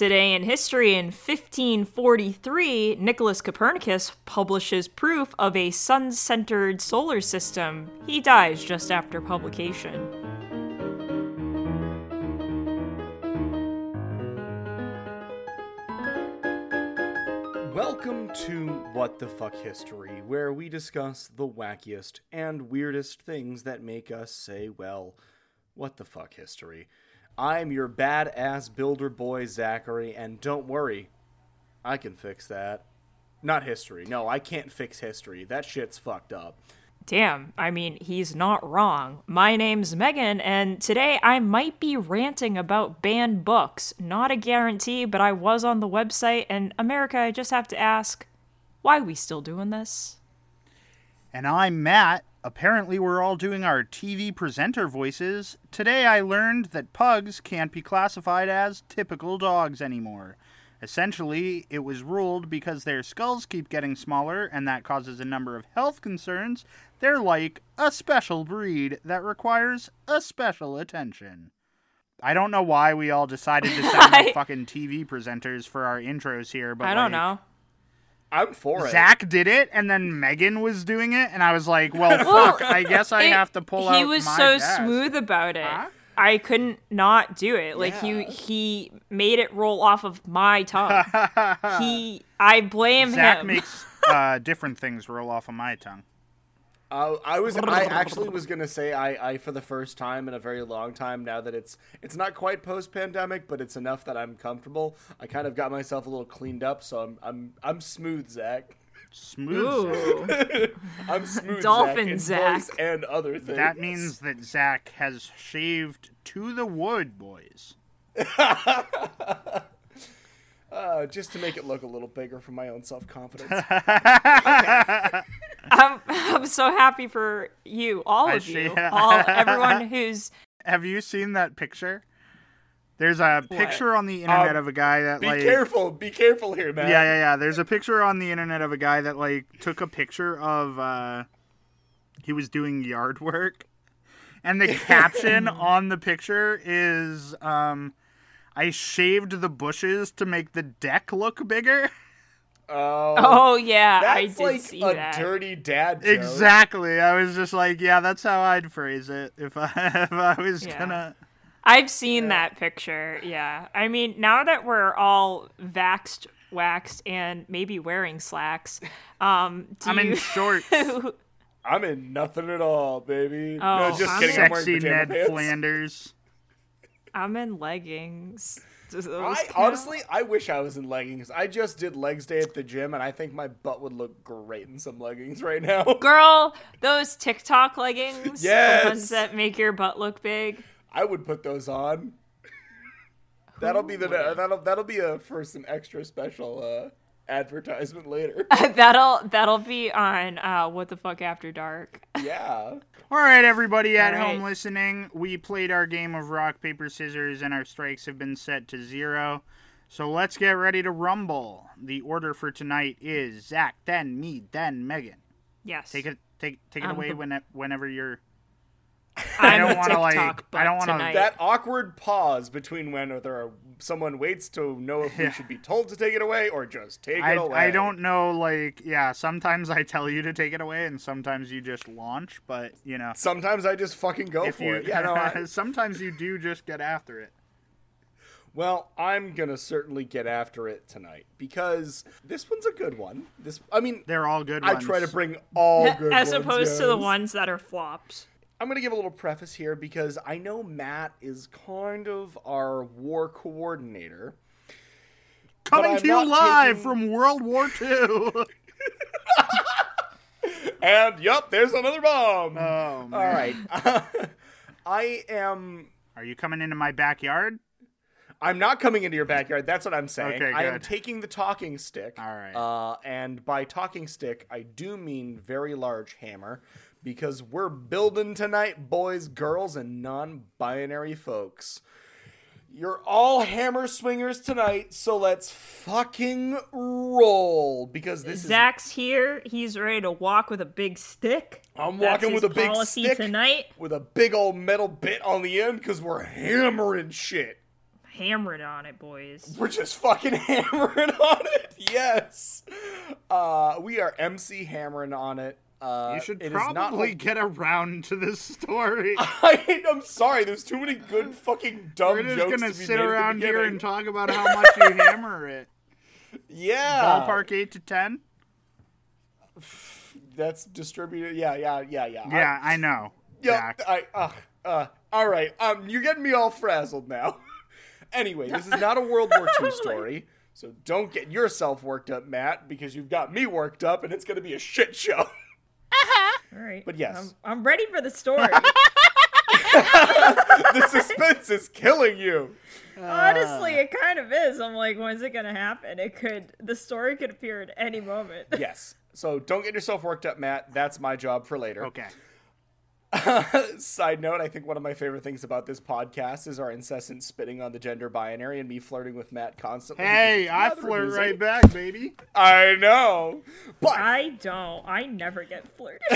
Today in history, in 1543, Nicholas Copernicus publishes proof of a sun centered solar system. He dies just after publication. Welcome to What the Fuck History, where we discuss the wackiest and weirdest things that make us say, well, what the fuck history. I'm your badass builder boy, Zachary, and don't worry, I can fix that. Not history. No, I can't fix history. That shit's fucked up. Damn, I mean, he's not wrong. My name's Megan, and today I might be ranting about banned books. Not a guarantee, but I was on the website, and America, I just have to ask, why are we still doing this? And I'm Matt. Apparently, we're all doing our TV presenter voices. Today, I learned that pugs can't be classified as typical dogs anymore. Essentially, it was ruled because their skulls keep getting smaller and that causes a number of health concerns. They're like a special breed that requires a special attention. I don't know why we all decided to sound like fucking TV presenters for our intros here, but I don't like, know. I'm for it. Zach did it, and then Megan was doing it, and I was like, "Well, fuck! I guess I It- have to pull out." He was my so best. smooth about it. Huh? I couldn't not do it. Like he Yeah. he made it roll off of my tongue. he I blame Zach him. makes uh, different things roll off of my tongue. Uh, I was. I actually was gonna say I, I for the first time in a very long time now that it's it's not quite post pandemic, but it's enough that I'm comfortable. I kind of got myself a little cleaned up, so I'm I'm I'm smooth, Zach. Smooth. Zach. I'm smooth, Dolphin Zach, Zach. voice and other things. That means that Zach has shaved to the wood, boys. uh, just to make it look a little bigger for my own self confidence. I'm I'm so happy for you, all I of you, all everyone who's Have you seen that picture? There's a picture on the internet Um, of a guy that be like Be careful, be careful here, man. Yeah, yeah, yeah. There's a picture on the internet of a guy that like took a picture of uh he was doing yard work. And the caption on the picture is um I shaved the bushes to make the deck look bigger. Oh, Oh yeah, I that's did like see a that. dirty dad joke. exactly. I was just like, yeah, that's how I'd phrase it if I if I was Yeah. gonna I've seen that picture. Yeah. I mean, now that we're all vaxed, waxed, and maybe wearing slacks, um, do I'm in you... shorts. I'm in nothing at all, baby. Oh, no, just I'm kidding. I'm wearing Sexy Ned pants. Flanders. I'm in leggings. I honestly, I wish I was in leggings. I just did legs day at the gym, and I think my butt would look great in some leggings right now. Girl, those TikTok leggings, Yes. the ones that make your butt look big. I would put those on. That'll be the that'll that'll be a for some extra special uh, advertisement later. that'll that'll be on uh, what the fuck after dark. yeah. All right, everybody at All right. home listening, we played our game of rock, paper, scissors, and our strikes have been set to zero. So let's get ready to rumble. The order for tonight is Zach, then me, then Megan. Yes, Take it, take, take it Um, away the- when, whenever you're. I'm don't wanna, like- I don't wanna- That awkward pause between when there are, someone waits to know if we should be told to take it away or just take I, it away. I don't know, like, yeah, sometimes I tell you to take it away, and sometimes you just launch, but, you know. Sometimes I just fucking go If for you, it. Yeah, no. I, sometimes you do just get after it. Well, I'm gonna certainly get after it tonight because this one's a good one. This, I mean, They're all good I ones. try to bring all good as ones, opposed to the ones that are flops. I'm gonna give a little preface here because I know Matt is kind of our war coordinator. Coming to you live taking- from World War II. And yep, there's another bomb. oh, man. all right, I am. Are you coming into my backyard? I'm not coming into your backyard. That's what I'm saying. Okay, I am taking the talking stick. All right. Uh, and by talking stick, I do mean very large hammer because we're building tonight, boys, girls, and non binary folks. You're all hammer swingers tonight, so let's fucking roll because this is Zach's here. He's ready to walk with a big stick. I'm That's walking with a big stick tonight. with a big old metal bit on the end because we're hammering shit. Hammering on it, boys. We're just fucking hammering on it. Yes. Uh, we are MC hammering on it. Uh, You should it is not- probably get around to this story. I, I'm sorry. There's too many good fucking dumb We're just jokes gonna to be sit made at the around here and talk about how much you hammer it. Yeah. Ballpark eight to ten. That's distributed. Yeah, yeah, yeah, yeah. Yeah, I know. Yep, Zach. I, uh, uh, all right. Um, you're getting me all frazzled now. anyway, this is not a World War II story, so don't get yourself worked up, Matt, because you've got me worked up, and it's gonna be a shit show. All right. But yes. I'm, I'm ready for the story. the suspense is killing you. Honestly, it kind of is. I'm like, when's it gonna happen? It could. The story could appear at any moment. Yes. So don't get yourself worked up, Matt. That's my job for later. Okay. Side note, I think one of my favorite things about this podcast is our incessant spitting on the gender binary and me flirting with Matt constantly. Hey, I flirt amusing. right back, baby. I know. But I don't. I never get flirted.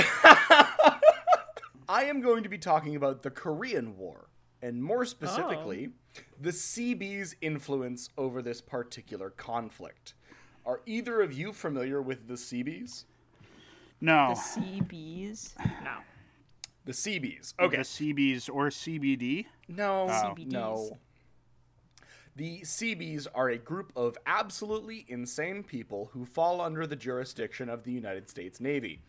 I am going to be talking about the Korean War, and more specifically, oh. the Seabees' influence over this particular conflict. Are either of you familiar with the Seabees? No. the CBs. No. The Seabees. Okay. The CBs or CBD. No, CBDs. no. The Seabees are a group of absolutely insane people who fall under the jurisdiction of the United States Navy.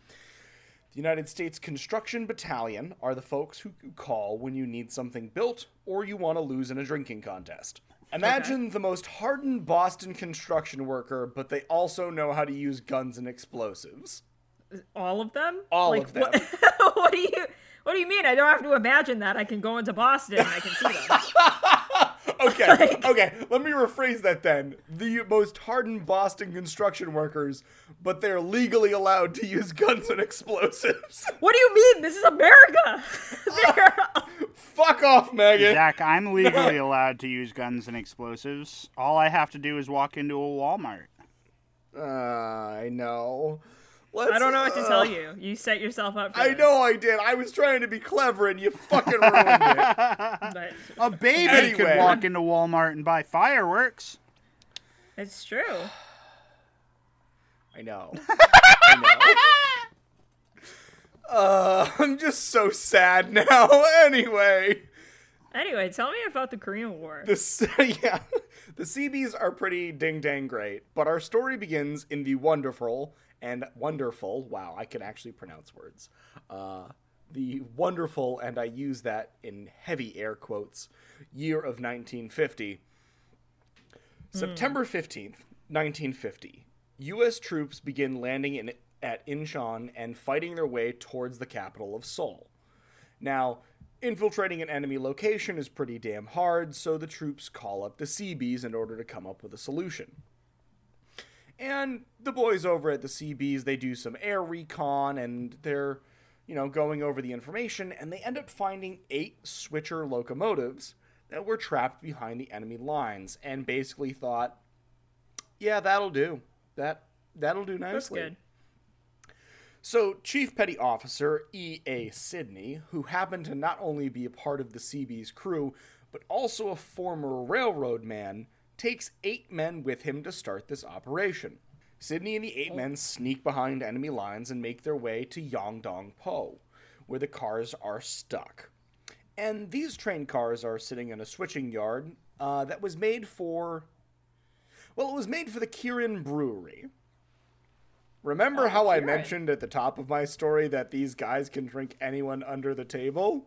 The United States Construction Battalion are the folks who call when you need something built or you want to lose in a drinking contest. Imagine the most hardened Boston construction worker, but they also know how to use guns and explosives. All of them. All like, of them. What, what do you? What do you mean? I don't have to imagine that. I can go into Boston and I can see them. Okay, okay, let me rephrase that then. The most hardened Boston construction workers, but they're legally allowed to use guns and explosives. What do you mean? This is America. They're- Fuck off, Megan. Zach, I'm legally allowed to use guns and explosives. All I have to do is walk into a Walmart. Uh, I know. Let's, I don't know what to uh, tell you. You set yourself up. For I this, know I did. I was trying to be clever and you fucking ruined it. but A baby Anyway. could walk into Walmart and buy fireworks. it's true. I know. I know. Uh, I'm just so sad now. Anyway. Anyway, tell me about the Korean War. The yeah, the Seabees are pretty ding dang great, but our story begins in the wonderful and wonderful. Wow, I can actually pronounce words. Uh, the wonderful, and I use that in heavy air quotes, year of 1950. September 15th, 1950. U.S. troops begin landing in, at Incheon and fighting their way towards the capital of Seoul. Now, infiltrating an enemy location is pretty damn hard, so the troops call up the Seabees in order to come up with a solution. And the boys over at the Seabees, they do some air recon and they're, you know, going over the information and they end up finding eight switcher locomotives that were trapped behind the enemy lines and basically thought, yeah, that'll do. That that'll do nicely. So, Chief Petty Officer E.A. Sidney, who happened to not only be a part of the Seabees crew, but also a former railroad man, takes eight men with him to start this operation. Sidney and the eight men sneak behind enemy lines and make their way to Yongdong Po, where the cars are stuck. And these train cars are sitting in a switching yard uh, that was made for. Well, it was made for the Kirin Brewery. Remember oh, how I mentioned at the top of my story that these guys can drink anyone under the table?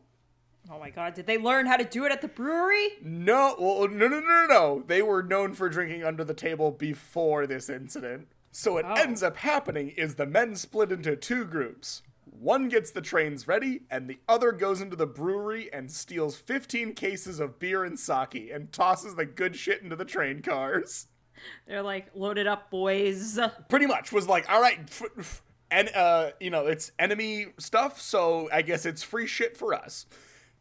Oh my god, did they learn how to do it at the brewery? No, well, oh, no, no, no, no, no. They were known for drinking under the table before this incident. So what Oh. ends up happening is the men split into two groups. One gets the trains ready, and the other goes into the brewery and steals 15 cases of beer and sake and tosses the good shit into the train cars. They're like, loaded up, boys. Pretty much was like, all right, f- f- and uh, you know, it's enemy stuff, so I guess it's free shit for us.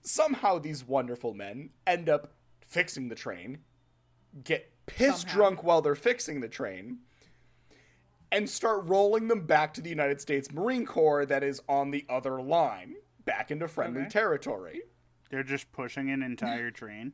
Somehow these wonderful men end up fixing the train, get piss Somehow. drunk while they're fixing the train, and start rolling them back to the United States Marine Corps that is on the other line, back into friendly Okay. territory. They're just pushing an entire train.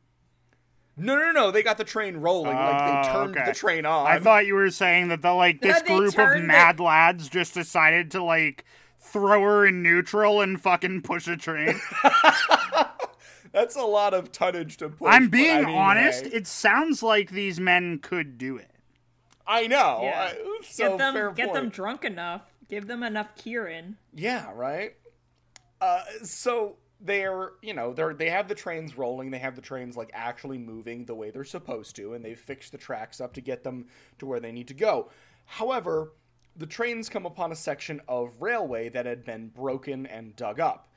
No, no, no, they got the train rolling, like they Oh, turned okay. the train on. I thought you were saying that the like this That they group of turned mad lads just decided to like throw her in neutral and fucking push a train. That's a lot of tonnage to push. I'm but being I mean, honest, hey. it sounds like these men could do it. I know. Yeah. I- so get them, fair get them point. drunk enough. Give them enough Kirin. Yeah, right. Uh, so they're you know they're they have the trains rolling. They have the trains like actually moving the way they're supposed to, and they've fixed the tracks up to get them to where they need to go. However, the trains come upon a section of railway that had been broken and dug up.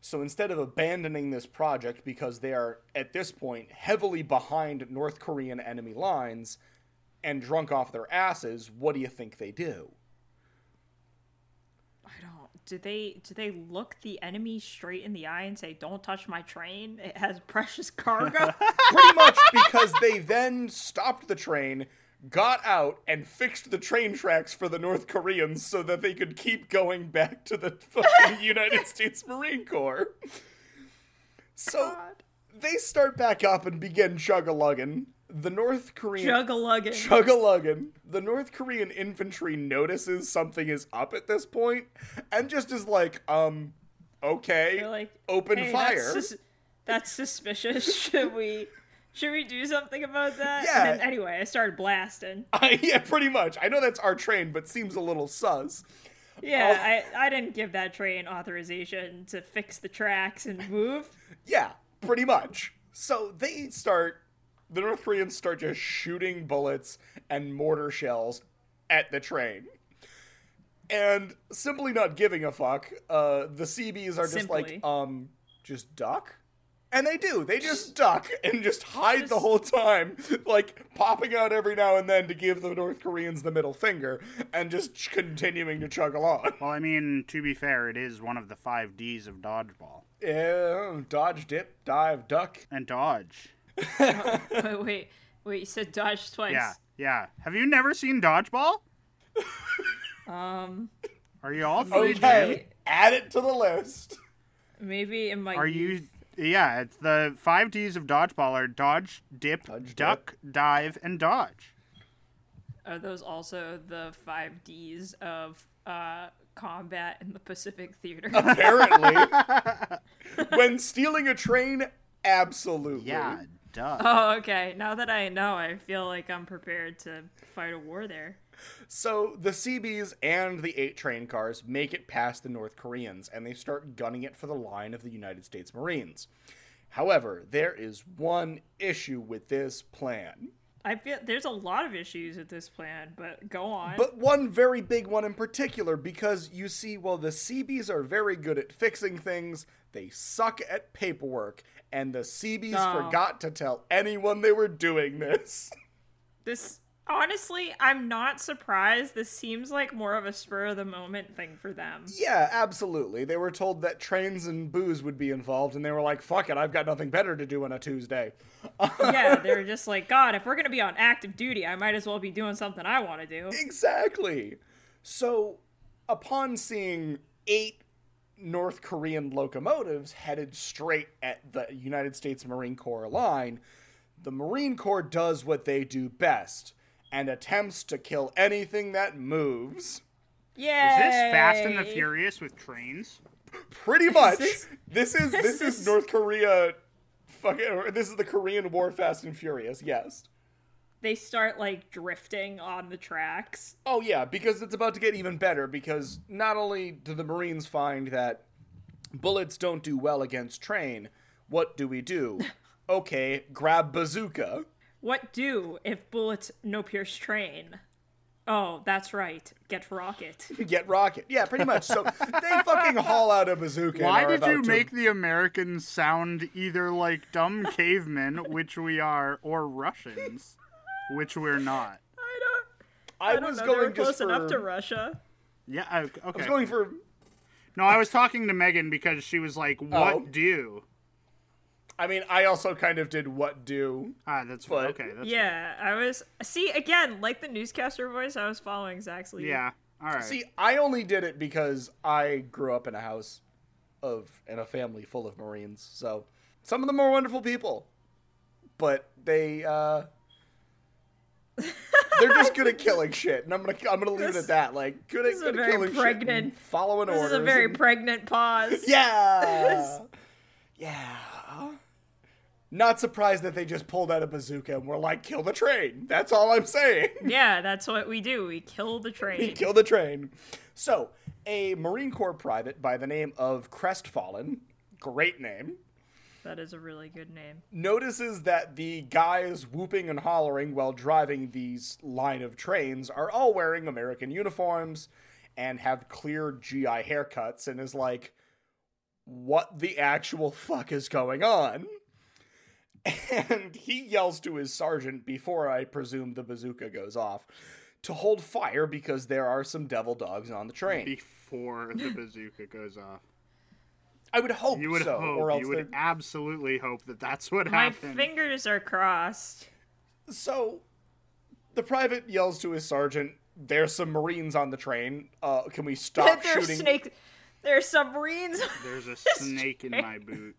So instead of abandoning this project because they are at this point heavily behind North Korean enemy lines and drunk off their asses, what do you think they do? I don't. Do they do they look the enemy straight in the eye and say, "Don't touch my train. It has precious cargo." Pretty much because they then stopped the train, got out, and fixed the train tracks for the North Koreans so that they could keep going back to the fucking United States Marine Corps. So they start back up and begin chug-a-lugging. The North Korean Jugglugging. chug-a-lugging. The North Korean infantry notices something is up at this point and just is like, um, okay, They're like, open "Hey, fire. That's, sus- that's suspicious. Should we? Should we do something about that? Yeah. And then, anyway, I started blasting. yeah, pretty much. I know that's our train, but seems a little sus. Yeah, Oh. I, I didn't give that train authorization to fix the tracks and move. Yeah, pretty much. So they start, the North Koreans start just shooting bullets and mortar shells at the train. And simply not giving a fuck, uh, the Seabees are just Simply. like, um, just duck? And they do. They just duck and just hide the whole time, like popping out every now and then to give the North Koreans the middle finger and just ch- continuing to chug along. Well, I mean, to be fair, it is one of the five D's of dodgeball. Yeah, dodge, dip, dive, duck. And dodge. wait, wait, wait. You said dodge twice. Yeah, yeah. Have you never seen dodgeball? Um, Are you all three? Okay, Jim? add it to the list. maybe in my Are you? Yeah, it's the five D's of dodgeball are dodge, dip, Dodge, duck, dive, and dodge. Are those also the five D's of uh, combat in the Pacific Theater? Apparently, when stealing a train, absolutely. Yeah, duh. oh, okay. Now that I know, I feel like I'm prepared to fight a war there. So the Seabees and the eight train cars make it past the North Koreans, and they start gunning it for the line of the United States Marines. However, there is one issue with this plan. I feel there's a lot of issues with this plan, but go on. But one very big one in particular, because you see, well, the Seabees are very good at fixing things, they suck at paperwork, and the Seabees Oh. forgot to tell anyone they were doing this. this honestly, I'm not surprised. This seems like more of a spur of the moment thing for them. yeah, absolutely. They were told that trains and booze would be involved, and they were like, fuck it, I've got nothing better to do on a Tuesday. yeah, they're just like, God, if we're gonna be on active duty, I might as well be doing something I want to do. Exactly. So, upon seeing eight North Korean locomotives headed straight at the United States Marine Corps line, the Marine Corps does what they do best and attempts to kill anything that moves. Yeah. Is this Fast and the Furious with trains? Pretty much. this- this, is this, this is is- North Korea fucking or this is the Korean War Fast and Furious. Yes. They start like drifting on the tracks. Oh yeah, because it's about to get even better because not only do the Marines find that bullets don't do well against train, what do we do? Okay, grab bazooka. What do if bullets no pierce train? Oh, that's right. Get rocket. Get rocket. Yeah, pretty much. So they fucking haul out a bazooka. Why did you about to- make the Americans sound either like dumb cavemen, which we are, or Russians, which we're not? I don't. I, I don't was know. going they were just close enough to Russia. Yeah, I- I was going for. No, I was talking to Megan because she was like, "What Oh. do?" I mean, I also kind of did what do. Ah, that's But- okay. That's Yeah, I was. See again, like the newscaster voice, I was following Zach's lead. yeah. All right. See, I only did it because I grew up in a house of in a family full of Marines. So some of them are wonderful people, but they uh they're just good at killing shit, and I'm gonna I'm gonna leave it at that. Like good at, is a good at very killing pregnant- and following This orders. is a very and- pregnant pause. yeah, yeah. Not surprised that they just pulled out a bazooka and were like, "Kill the train." That's all I'm saying. Yeah, that's what we do. We kill the He train. killed the train. So, a Marine Corps private by the name of Crestfallen, great name, That is a really good name. notices that the guys whooping and hollering while driving these line of trains are all wearing American uniforms and have clear GI haircuts and is like, what the actual fuck is going on? And he yells to his sergeant before I presume the bazooka goes off to hold fire because there are some devil dogs on the train. Before the bazooka goes off, I would hope you would so, hope. or else You would they're- absolutely hope that that's what happens. My happened. fingers are crossed. So, the private yells to his sergeant, "There's some Marines on the train. Uh, can we stop There's shooting? snake. There's submarines. There's a snake in my boot.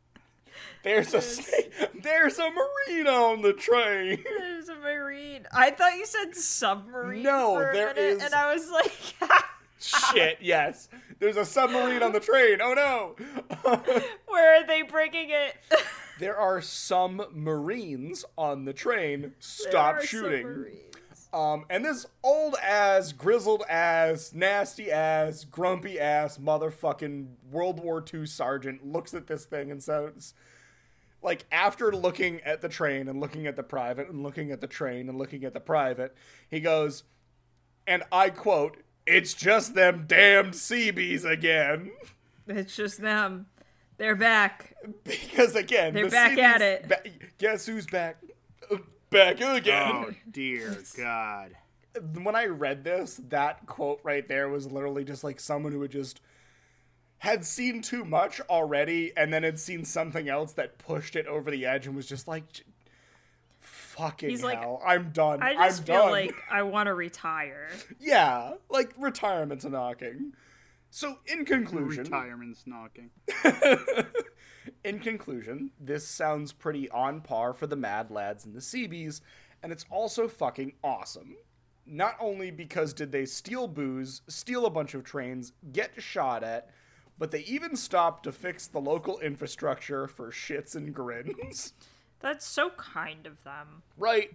There's a snake. There's a Marine on the train." There's a marine. I thought you said submarine. No, for a there minute, is- and I was like, Shit. Yes, there's a submarine on the train. Oh no. where are they bringing it? there are some Marines on the train. There Stop shooting. Um, and this old ass, grizzled ass, nasty ass, grumpy ass, motherfucking World War II sergeant looks at this thing and says, like, after looking at the train and looking at the private and looking at the train and looking at the private, he goes, and I quote, it's just them damned Seabees again. It's just them. They're back. Because again, They're the back Seabees at it. ba- guess who's back? Back again. Oh dear God. when I read this, that quote right there was literally just like someone who had just had seen too much already and then had seen something else that pushed it over the edge and was just like fucking He's like, hell. I'm done. I just I'm feel done. like I want to retire. yeah, like retirement's a knocking. So in conclusion, Retirement's knocking. in conclusion, this sounds pretty on par for the Mad Lads and the Seabees, and it's also fucking awesome. Not only because did they steal booze, steal a bunch of trains, get shot at, but they even stopped to fix the local infrastructure for shits and grins. That's so kind of them. right?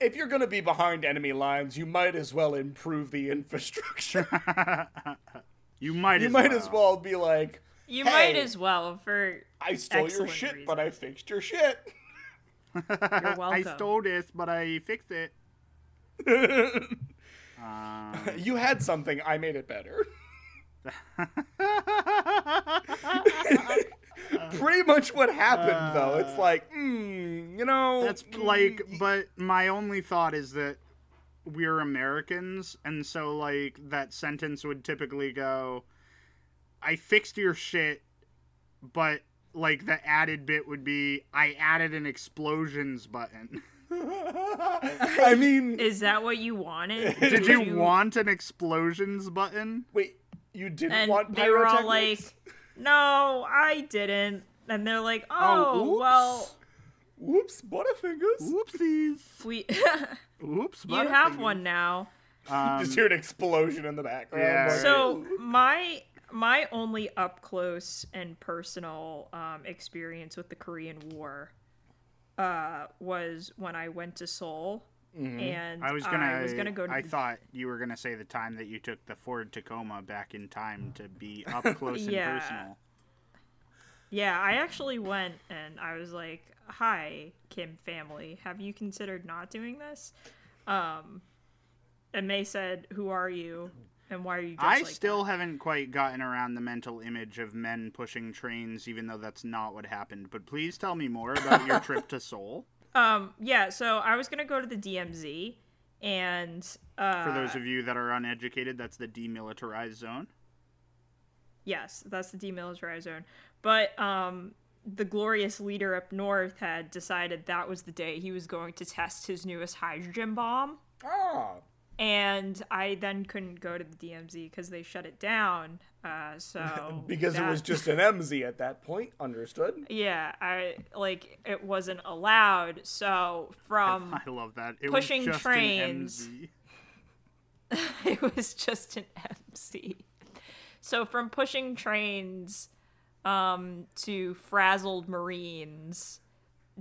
If you're gonna be behind enemy lines, you might as well improve the infrastructure. You might. you as might well. as well be like, You Hey. might as well for I stole your Excellent shit, but I fixed your shit. you're welcome. I stole this, but I fixed it. um, You had something, I made it better. Pretty much what happened, though. It's like, hmm, you know. that's like, but my only thought is that we're Americans, and so like that sentence would typically go, "I fixed your shit," but like the added bit would be, "I added an explosions button." I mean, Is that what you wanted? Did you want an explosions button? wait, you didn't And want they were all like, pyrotechnics? "No, I didn't." And they're like, Oh, "Oh, oops. well, Whoops, Butterfingers. Whoopsies. we Oops. you have one now." Um, Just hear an explosion in the background. Yeah. So my my only up close and personal um, experience with the Korean War uh, was when I went to Seoul, and I was gonna. I was gonna go. To, I thought you were gonna say the time that you took the Ford Tacoma back in time to be up close and personal. yeah, I actually went and I was like, "Hi, Kim family, have you considered not doing this?" Um, and they said, "Who are you, and why are you?" Dressed I like still that? haven't quite gotten around the mental image of men pushing trains, even though that's not what happened. But please tell me more about your trip to Seoul. Um, yeah. So I was gonna go to the DMZ, and uh, For those of you that are uneducated, that's the demilitarized zone. Yes, that's the demilitarized zone. But um, the glorious leader up north had decided that was the day he was going to test his newest hydrogen bomb. Ah. And I then couldn't go to the DMZ because they shut it down. Uh, so Because it was just an MZ at that point. Understood? yeah, I like it wasn't allowed. So from I love that. It Pushing was just trains. An MZ. it was just an MC. So from pushing trains um, to frazzled Marines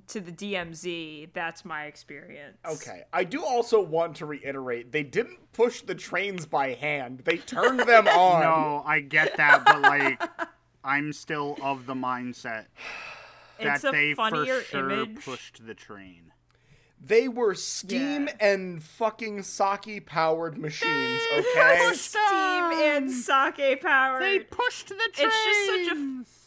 to the DMZ, that's my experience. Okay. I do also want to reiterate they didn't push the trains by hand, they turned them on. No, I get that, but like, I'm still of the mindset that It's a they funnier for sure image. pushed the train. They were steam Yeah. and fucking sake powered machines, okay? Steam and sake powered. They pushed the train. It's just such a-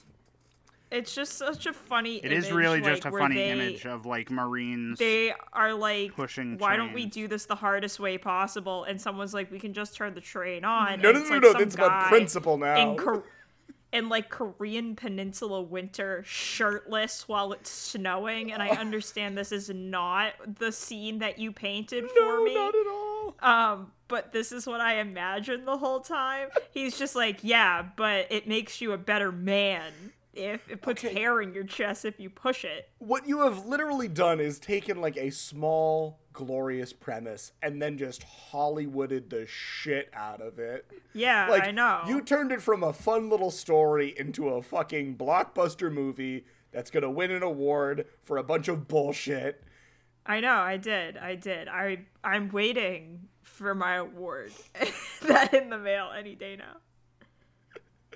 it's just such a funny It is image, really like, just a funny they- image of like Marines. They are like, Pushing why don't we do this the hardest way possible? And someone's like, we can just turn the train on. No, no, it's no, like no, some it's about principle now. In, Kor- in like Korean Peninsula winter, shirtless while it's snowing. And I understand this is not the scene that you painted for no, me. not at all. Um, but this is what I imagined the whole time. He's just like, yeah, but it makes you a better man if it puts Okay. hair in your chest if you push it. What you have literally done is taken like a small, glorious premise and then just Hollywooded the shit out of it. Yeah, Like I know. you turned it from a fun little story into a fucking blockbuster movie that's gonna win an award for a bunch of bullshit. I know, I did. I did. I I'm waiting for my award. that in the mail any day now.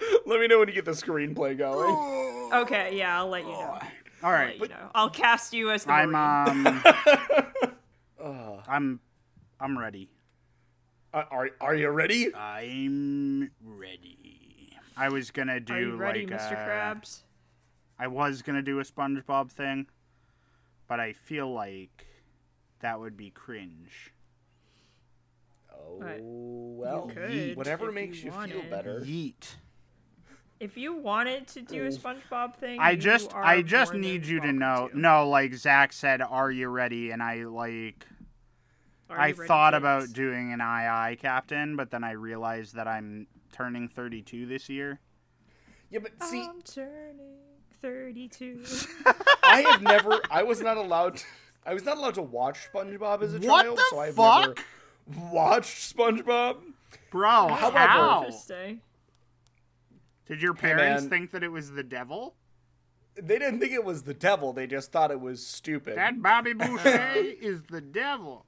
Let me know when you get the screenplay going. Okay, yeah, I'll let you know. All right, I'll right, you know. I'll cast you as the I'm um, I'm, I'm ready. Uh, are are you ready? I'm ready. I was gonna do Are you ready, like Mr. a- Krabs? I was gonna do a SpongeBob thing, but I feel like that would be cringe. Oh But well, could whatever makes you you, feel better. Yeet. If you wanted to do a SpongeBob thing, I you just, are I just need you to know. to. No, like Zach said, "Are you ready?" And I like, Are I you ready, thought kids? about doing an II captain, but then I realized that I'm turning 32 this year. Yeah, but see, I'm turning 32. I have never. I was not allowed. To, I was not allowed to watch SpongeBob as a What child, the so I've fuck? never watched SpongeBob. Bro, However- how? Interesting. Did your parents man. think that it was the devil? They didn't think it was the devil. They just thought it was stupid. That Bobby Boucher is the devil.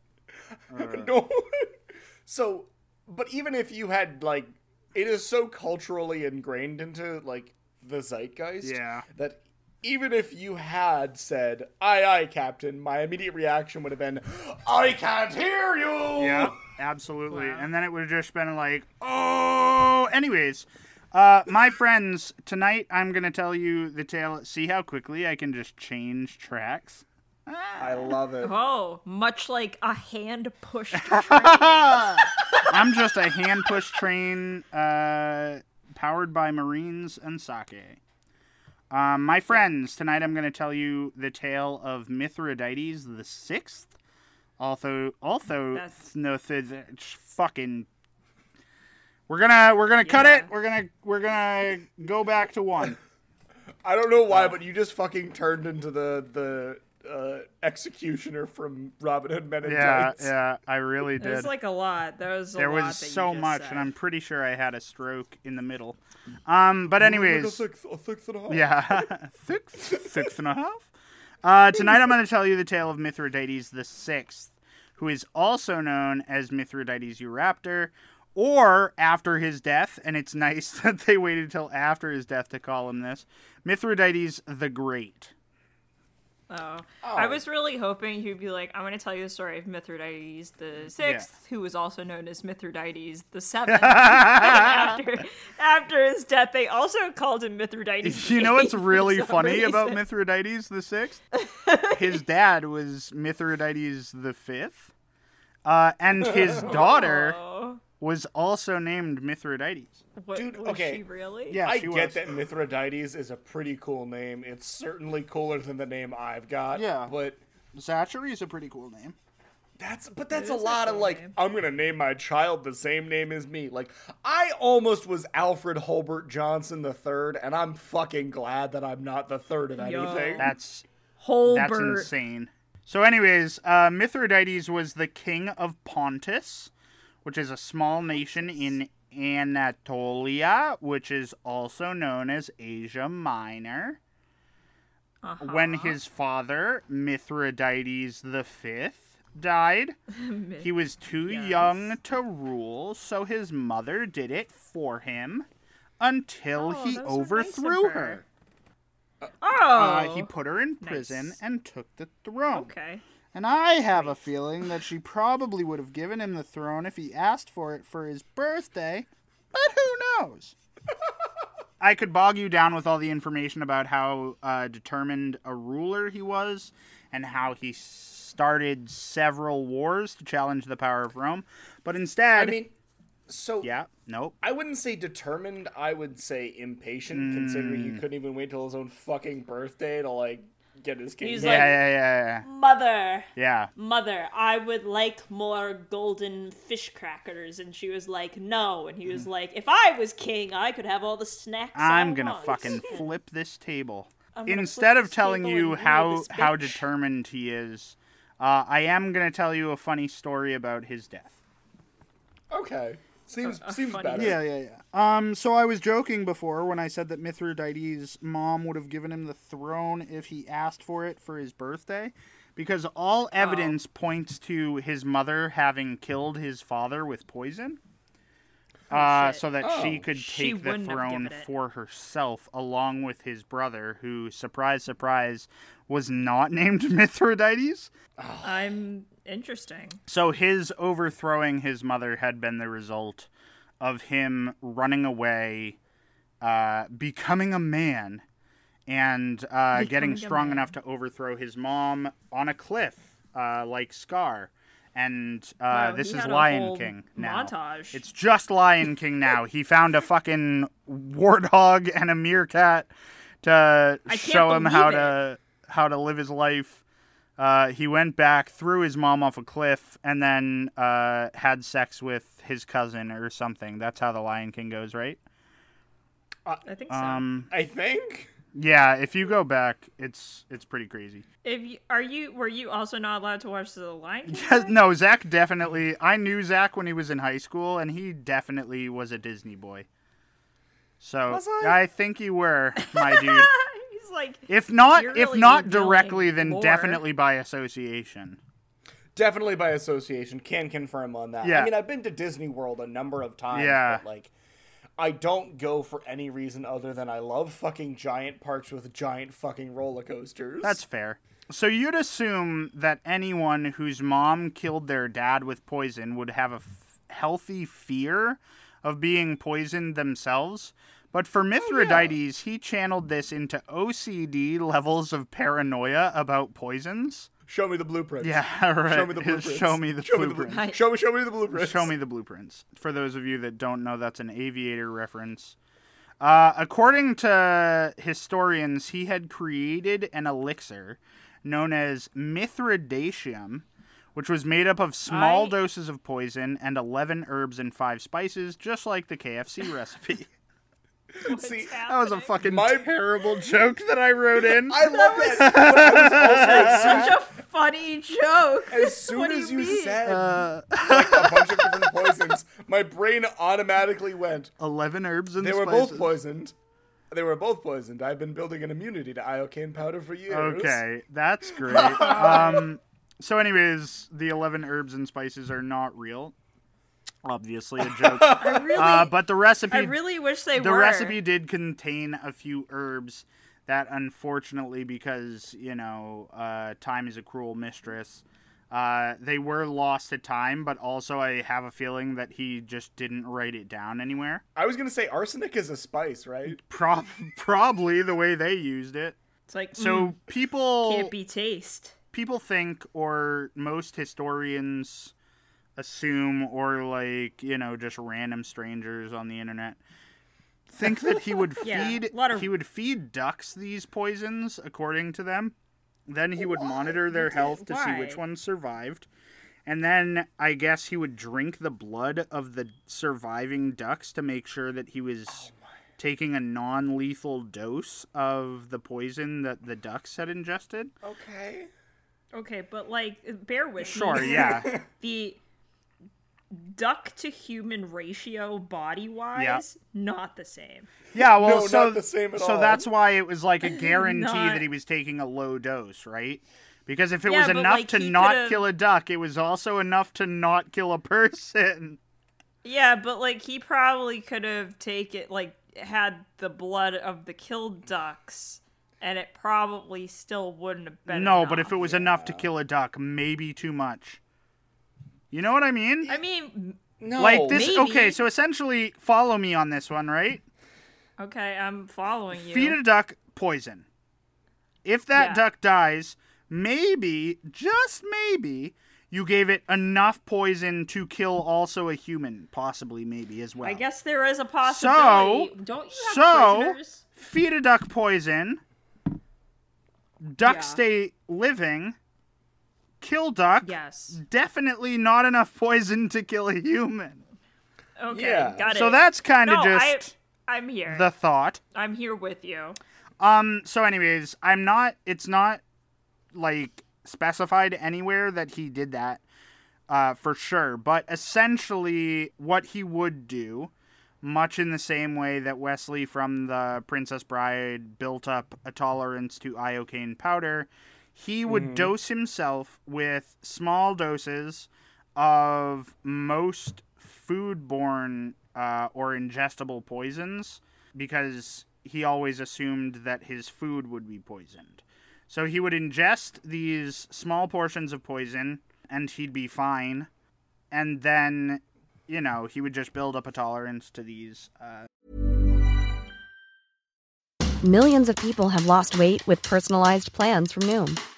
no. so, but even if you had like, it is so culturally ingrained into like the zeitgeist. Yeah. That even if you had said "Aye, aye, Captain," my immediate reaction would have been, "I can't hear you." Yeah, absolutely. Wow. And then it would have just been like, oh. Anyways, uh, my friends, tonight I'm gonna tell you the tale. See how quickly I can just change tracks. I love it. Oh, much like a hand pushed train. I'm just a hand push train, uh, powered by Marines and sake. Um, my friends, tonight I'm going to tell you the tale of Mithridates the Sixth. Also, also, That's- no, th- th- fucking. We're gonna we're gonna cut Yeah. it. We're gonna we're gonna go back to one. I don't know why, but you just fucking turned into the the uh, executioner from Robin Hood Men in Yeah, Tights. yeah, I really did. There's did. like a lot. There was a there lot was that so much, said. and I'm pretty sure I had a stroke in the middle. Um, but anyways, Like a six, a six and a half. Yeah, six, six and a half. Uh, tonight I'm going to tell you the tale of Mithridates the Sixth, who is also known as Mithridates Eupator, or after his death, and it's nice that they waited until after his death to call him this, Mithridates the Great. Oh. I was really hoping he'd be like, I'm going to tell you the story of Mithridates the sixth, who was also known as Mithridates the seventh. after, after his death, they also called him Mithridates. the You know what's really some funny about. Mithridates the Sixth? His dad was Mithridates the Fifth, uh, and his daughter Oh, was also named Mithridates. what, Dude, was okay. she really? Yeah, I she get was. that Mithridates is a pretty cool name. It's certainly cooler than the name I've got. Yeah. But Zachary is a pretty cool name. that's but that's a is a lot of like name. I'm gonna name my child the same name as me. Like I almost was Alfred Holbert Johnson the third, and I'm fucking glad that I'm not the third of Yo. anything. That's Holbert. that's insane. So, anyways, uh, Mithridates was the king of Pontus, which is a small nation in Anatolia, which is also known as Asia Minor. Uh-huh. When his father, Mithridates V, died, he was too young to rule, so his mother did it for him until Oh, he so nice overthrew her. her. Oh. Uh, he put her in prison Nice. and took the throne. Okay. And I have a feeling that she probably would have given him the throne if he asked for it for his birthday. But who knows? I could bog you down with all the information about how uh, determined a ruler he was and how he started several wars to challenge the power of Rome. But instead. I mean, so yeah, nope. I wouldn't say determined. I would say impatient, considering Mm. he couldn't even wait till his own fucking birthday to like get his kingdom. He's Yeah, like- yeah, yeah, yeah, Mother, yeah. mother, I would like more golden fish crackers. And she was like, no. And he was like, if I was king, I could have all the snacks I I'm gonna want." fucking flip this table. Instead of telling you how how determined he is, uh, I am gonna tell you a funny story about his death. Okay, seems A- a seems funny- better. Yeah, yeah, yeah. Um, so I was joking before when I said that Mithridates' mom would have given him the throne if he asked for it for his birthday, because all evidence points to his mother having killed his father with poison. Uh, so that she Oh. could She take the throne for herself, along with his brother, who, surprise, surprise, was not named Mithridates. I'm interesting. So his overthrowing his mother had been the result of him running away, uh, becoming a man, and uh, getting strong enough to overthrow his mom on a cliff, uh, like Scar. And uh, Wow, this is Lion King now. montage. It's just Lion King now. he found a fucking warthog and a meerkat to show him how believe to how to live his life. Uh, he went back, threw his mom off a cliff, and then uh, had sex with his cousin or something. That's how the Lion King goes, right? I think so. Um, I think. yeah. If you go back, it's it's pretty crazy. if you, are you were you also not allowed to watch the Lion King? Yes, no, Zach definitely. I knew Zach when he was in high school, and he definitely was a Disney boy. So Was I? I think you were, my dude. He's like, If not, if really not directly, then lore. definitely by association. Definitely by association. Can confirm on that. Yeah. I mean, I've been to Disney World a number of times. Yeah. But, like, I don't go for any reason other than I love fucking giant parks with giant fucking roller coasters. That's fair. So you'd assume that anyone whose mom killed their dad with poison would have a f- healthy fear of being poisoned themselves. But for Mithridates, he channeled this into OCD levels of paranoia about poisons. Show me the blueprints. Yeah, right. Show me the blueprints. Show me the show Me the blueprints. blueprints. show me, show me the blueprints. Show me the blueprints. For those of you that don't know, that's an aviator reference. Uh, according to historians, he had created an elixir known as Mithridatium, which was made up of small I- doses of poison and 11 herbs and 5 spices, just like the KFC recipe. See, that was a fucking My- terrible joke that I wrote in. I love that. but I was also, such a funny joke. as soon What do as you you, said Uh, like a bunch of different poisons, my brain automatically went. 11 herbs and spices They were spices. both poisoned. They were both poisoned. I've been building an immunity to iocane powder for years. Okay, that's great. um, so, anyways, the 11 herbs and spices are not real. Obviously, a joke. I really, uh, but the recipe, I really wish they were the were. recipe did contain a few herbs that unfortunately, because you know, uh, time is a cruel mistress. Uh, they were lost to time, but also I have a feeling that he just didn't write it down anywhere. I was gonna say arsenic is a spice, right? Pro- probably the way they used it. It's like So mm, people can't be taste. people think, or most historians assume, or like you know, just random strangers on the internet think that he would Yeah, feed a of- he would feed ducks these poisons according to them. Then he would monitor their health to see which ones survived. And then I guess he would drink the blood of the surviving ducks to make sure that he was oh taking a non-lethal dose of the poison that the ducks had ingested. Okay. Okay, but like, bear with me. Sure, me. yeah. The duck to human ratio, body wise, Yeah. not the same. Yeah, well, No, so not the same at so all. that's why it was like a guarantee Not- that he was taking a low dose, right? Because if it Yeah, was enough like, to not could've- kill a duck, it was also enough to not kill a person. Yeah, but like he probably could have taken like had the blood of the killed ducks, and it probably still wouldn't have been. no, but if it was enough to kill a duck, maybe too much. You know what I mean? I mean, No. like this. maybe. Okay, so essentially, follow me on this one, right? okay, I'm following you. Feed a duck poison. If that Yeah. duck dies, maybe, just maybe, you gave it enough poison to kill also a human, possibly, maybe as well. I guess there is a possibility. Don't you have so prisoners? feed a duck poison. Duck Yeah. stay living. Kill duck. Yes. Definitely not enough poison to kill a human. Okay, Yeah. got it. So that's kind of no, just I, I'm here. the thought. I'm here with you. Um. So, anyways, I'm not. It's not like specified anywhere that he did that, uh, for sure. But essentially, what he would do, much in the same way that Wesley from the Princess Bride built up a tolerance to iocane powder, he would dose himself with small doses of most foodborne uh, or ingestible poisons because he always assumed that his food would be poisoned. So he would ingest these small portions of poison and he'd be fine. And then, you know, he would just build up a tolerance to these. Uh, Millions of people have lost weight with personalized plans from Noom,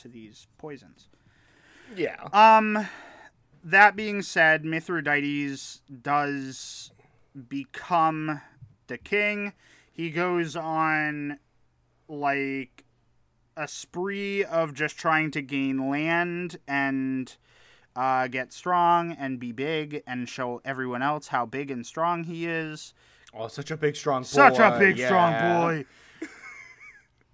To these poisons. Yeah. Um, that being said, Mithridates does become the king. He goes on like a spree of just trying to gain land and uh, get strong and be big and show everyone else how big and strong he is. oh, such a big, strong boy. Such a big, strong boy.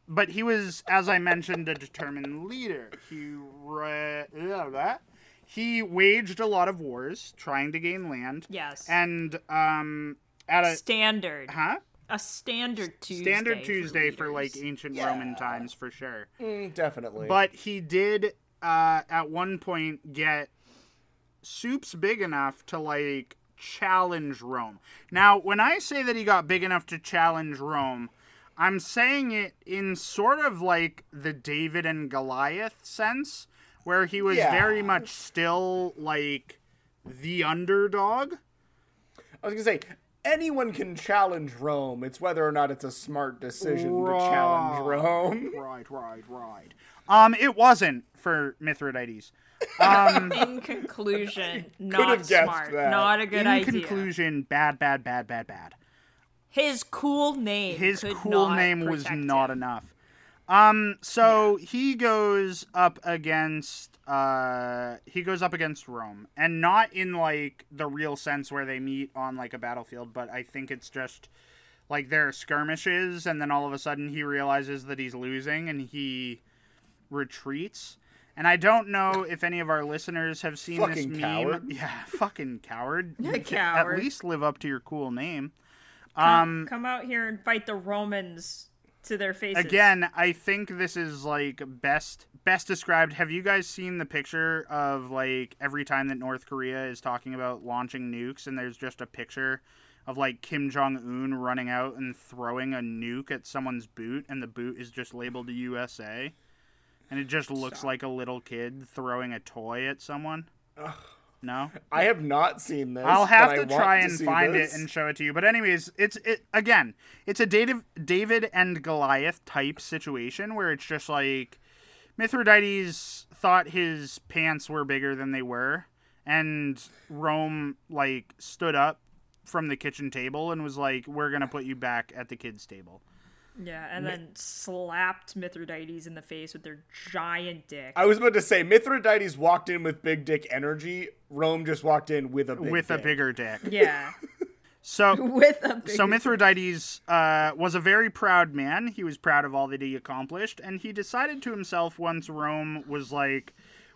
But he was, as I mentioned, a determined leader. He re- that he waged a lot of wars trying to gain land. Yes. And um, at a standard. huh A standard Tuesday. standard Tuesday for, like leaders. ancient Roman times for sure. Mm, definitely. But he did uh, at one point get soups big enough to like challenge Rome. Now, when I say that he got big enough to challenge Rome, I'm saying it in sort of like the David and Goliath sense, where he was Yeah. very much still like the underdog. I was gonna say, anyone can challenge Rome. It's whether or not it's a smart decision to challenge Rome. Right, right, right. Um, it wasn't for Mithridates. Um, In conclusion, not have guessed smart. that. Not a good in idea. In conclusion, bad, bad, bad, bad, bad. His cool name. His could cool not name was protect not him. enough. Um, so he goes up against uh he goes up against Rome, and not in like the real sense where they meet on like a battlefield, but I think it's just like there are skirmishes, and then all of a sudden he realizes that he's losing, and he retreats. And I don't know if any of our listeners have seen this meme. coward. Yeah, fucking coward. You can Coward. At least live up to your cool name. Come, um, come out here and fight the Romans to their faces. Again, I think this is like best best described. Have you guys seen the picture of like every time that North Korea is talking about launching nukes and there's just a picture of like Kim Jong Un running out and throwing a nuke at someone's boot and the boot is just labeled USA? And it just looks like a little kid throwing a toy at someone? No? I have not seen this. I'll have to try and see find this. it and show it to you. But anyways, it's it again. It's a David David and Goliath type situation where it's just like Mithridates thought his pants were bigger than they were, and Rome like stood up from the kitchen table and was like, "We're gonna put you back at the kids' table." Yeah, and then slapped Mithridates in the face with their giant dick. I was about to say Mithridates walked in with big dick energy. Rome just walked in with a big with a bigger dick. yeah, So with a. So Mithridates uh, was a very proud man. He was proud of all that he accomplished, and he decided to himself once Rome was like,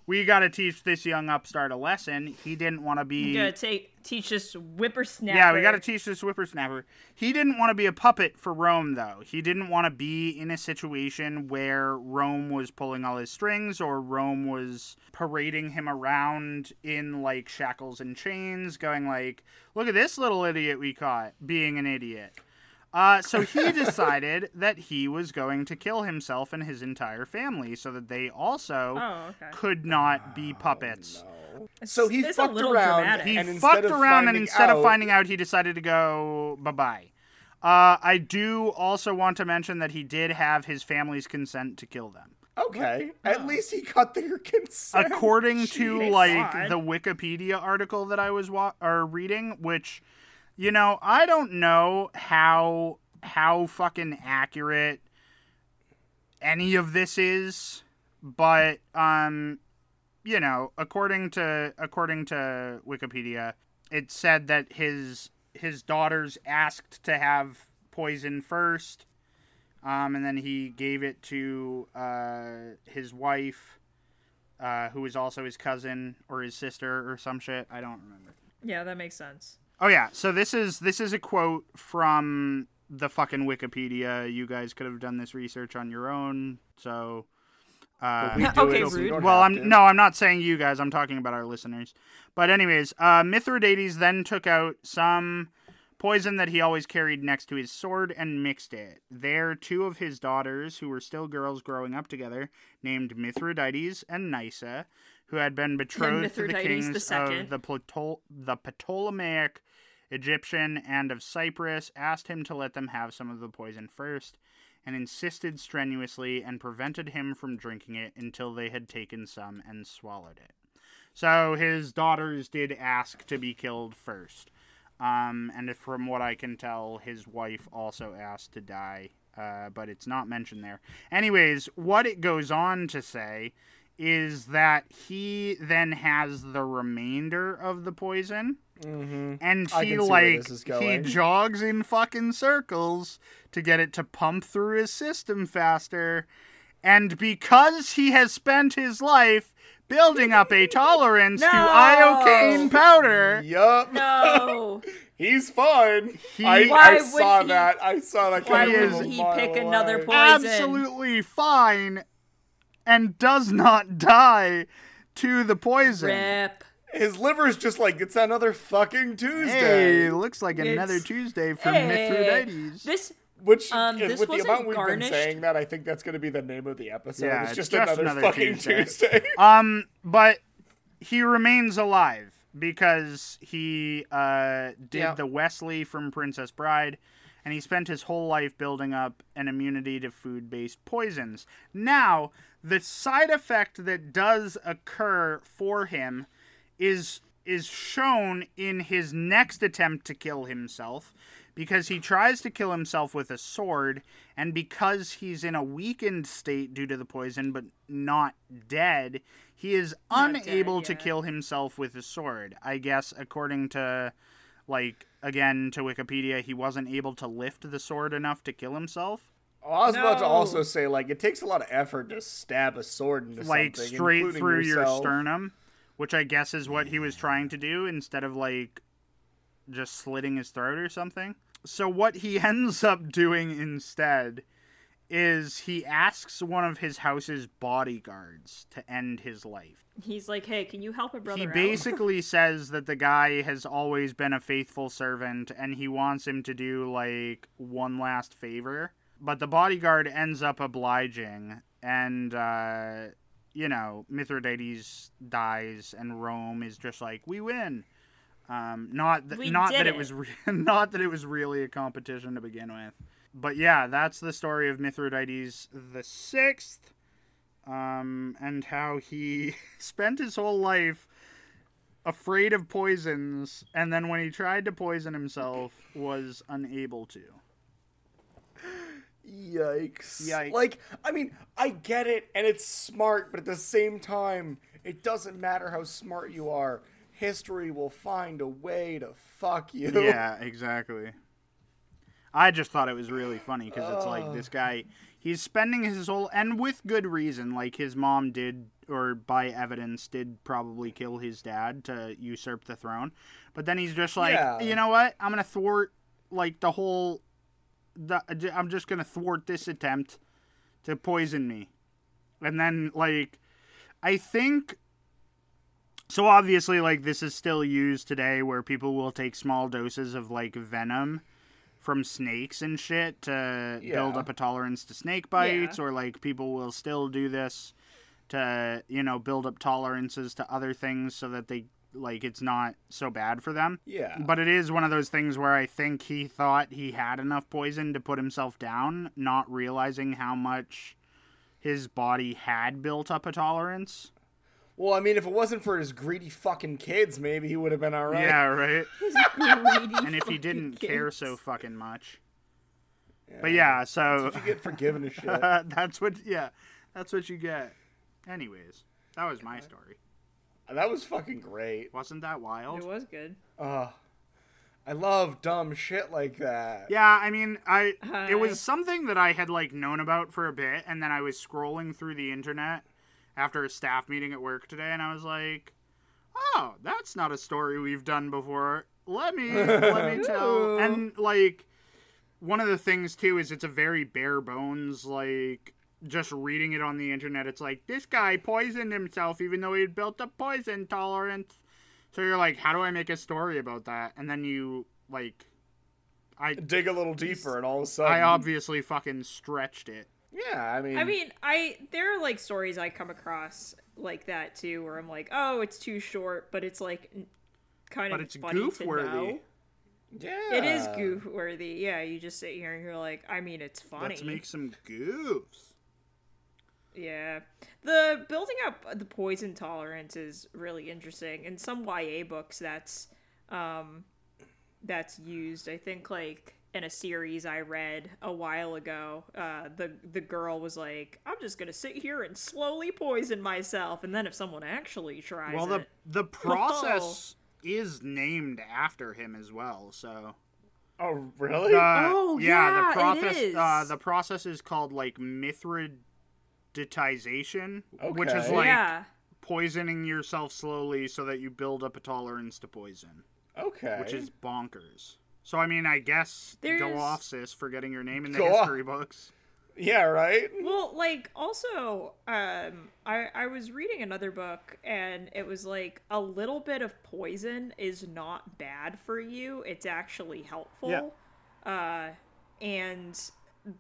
"We got to teach this young upstart a lesson." He didn't want to be. Gotta take teach this whippersnapper. Yeah, we got to teach this whippersnapper. He didn't want to be a puppet for Rome, though. He didn't want to be in a situation where Rome was pulling all his strings or Rome was parading him around in like shackles and chains, going like, "Look at this little idiot we caught being an idiot." Uh, so he decided that he was going to kill himself and his entire family so that they also Oh, okay. could not be puppets. So he It's fucked around. dramatic. He and instead fucked of around, and finding instead of out- finding out, he decided to go bye bye. Uh, I do also want to mention that he did have his family's consent to kill them. Okay, at least he got their consent. According to like God. the Wikipedia article that I was wa- or reading, which you know I don't know how how fucking accurate any of this is, but um, you know, according to according to Wikipedia, it said that his his daughters asked to have poison first, um, and then he gave it to uh, his wife, uh, who was also his cousin or his sister or some shit. I don't remember. Yeah, that makes sense. Oh yeah, so this is this is a quote from the fucking Wikipedia. You guys could have done this research on your own. So uh, We do Okay, it, rude. don't well, I'm to. no, I'm not saying you guys. I'm talking about our listeners. But anyways, uh, Mithridates then took out some poison that he always carried next to his sword and mixed it. There, two of his daughters, who were still girls growing up together, named Mithridatis and Nysa, who had been betrothed to the kings the of the, Ptol- the Ptolemaic Egyptian and of Cyprus, asked him to let them have some of the poison first and insisted strenuously and prevented him from drinking it until they had taken some and swallowed it. So his daughters did ask to be killed first. Um, and from what I can tell, his wife also asked to die, uh, but it's not mentioned there. Anyways, what it goes on to say is that he then has the remainder of the poison. Mm-hmm. And I he can like he jogs in fucking circles to get it to pump through his system faster. And because he has spent his life building up a tolerance to No! iocane powder, Yup. No. He's fine. He- I, I saw he- that. I saw that Why He from would a he mile pick another away. poison? absolutely fine and does not die to the poison. Rip. His liver's just like it's another fucking Tuesday. Hey, looks like another It's- Tuesday for Hey, Mithridates. This Which, Um, is- this with the wasn't amount we've garnished. been saying that, I think that's going to be the name of the episode. Yeah, it's it's just, just another, another fucking Tuesday. Tuesday. Um, but he remains alive. because he uh, did Yeah. the Wesley from Princess Bride, and he spent his whole life building up an immunity to food-based poisons. Now, the side effect that does occur for him is is shown in his next attempt to kill himself because he tries to kill himself with a sword and because he's in a weakened state due to the poison but not dead he is Not dead unable to kill himself with a sword. I guess according to like again to wikipedia he wasn't able to lift the sword enough to kill himself. Oh, I was about to also say, like, it takes a lot of effort to stab a sword into like something, straight including through your sternum, which I guess is what he was trying to do instead of like just slitting his throat or something. So what he ends up doing instead is he asks one of his house's bodyguards to end his life. He's like, "Hey, can you help a brother He out?" basically says that the guy has always been a faithful servant and he wants him to do like one last favor. But the bodyguard ends up obliging and uh you know, Mithridates dies and Rome is just like, "We win." Um not th- We not that it it. was re- not that it was really a competition to begin with. But yeah, that's the story of Mithridates the 6th um, and how he spent his whole life afraid of poisons, and then when he tried to poison himself, was unable to. Yikes. Yikes. Like, I mean, I get it, and it's smart, but at the same time, it doesn't matter how smart you are. History will find a way to fuck you. Yeah, exactly. I just thought it was really funny because it's like this guy, he's spending his whole, and with good reason. Like his mom did, or by evidence, did probably kill his dad to usurp the throne. But then he's just like, Yeah. you know what? I'm gonna thwart like the whole. The, I'm just gonna thwart this attempt to poison me, and then like, I think so obviously like this is still used today where people will take small doses of like venom from snakes and shit to build up a tolerance to snake bites or like people will still do this to you know build up tolerances to other things so that they like it's not so bad for them Yeah. but it is one of those things where i think he thought he had enough poison to put himself down not realizing how much his body had built up a tolerance Well, I mean, if it wasn't for his greedy fucking kids, maybe he would have been alright. yeah right Greedy and if he didn't care so fucking much. But yeah, so You get forgiven a shit. that's what yeah, that's what you get. Anyways, that was my story. That was fucking great. Wasn't that wild? It was good. Uh, I love dumb shit like that. Yeah, I mean, I it was something that I had like known about for a bit, and then I was scrolling through the internet after a staff meeting at work today, and I was like, "Oh, that's not a story we've done before. Let me let me tell." And like, one of the things too is it's a very bare bones like. Just reading it on the internet, it's like this guy poisoned himself even though he had built a poison tolerance. So you're like, how do I make a story about that? And then you like, I Dig a little deeper, and all of a sudden, I obviously fucking stretched it. yeah. I mean, I mean, I there are like stories I come across like that too, where I'm like, oh, it's too short, but it's like kind of But of it's funny goof to worthy. know. yeah, It is goof worthy. Yeah, you just sit here and you're like, I mean, it's funny. Let's make some goofs. Yeah. The building up the poison tolerance is really interesting. In some YA books that's um that's used. I think like in a series I read a while ago, uh the the girl was like, I'm just gonna sit here and slowly poison myself and then if someone actually tries Well, the it the process is named after him as well. So Oh, really? uh, Oh, yeah, yeah, the it process uh, the process is called like mithridatization, which is like yeah. poisoning yourself slowly so that you build up a tolerance to poison, okay. which is bonkers. So I mean, I guess go There's- off, sis, for getting your name in the Go off. history books. yeah, right. Well, like also, um, I I was reading another book and it was like a little bit of poison is not bad for you. It's actually helpful. Uh, and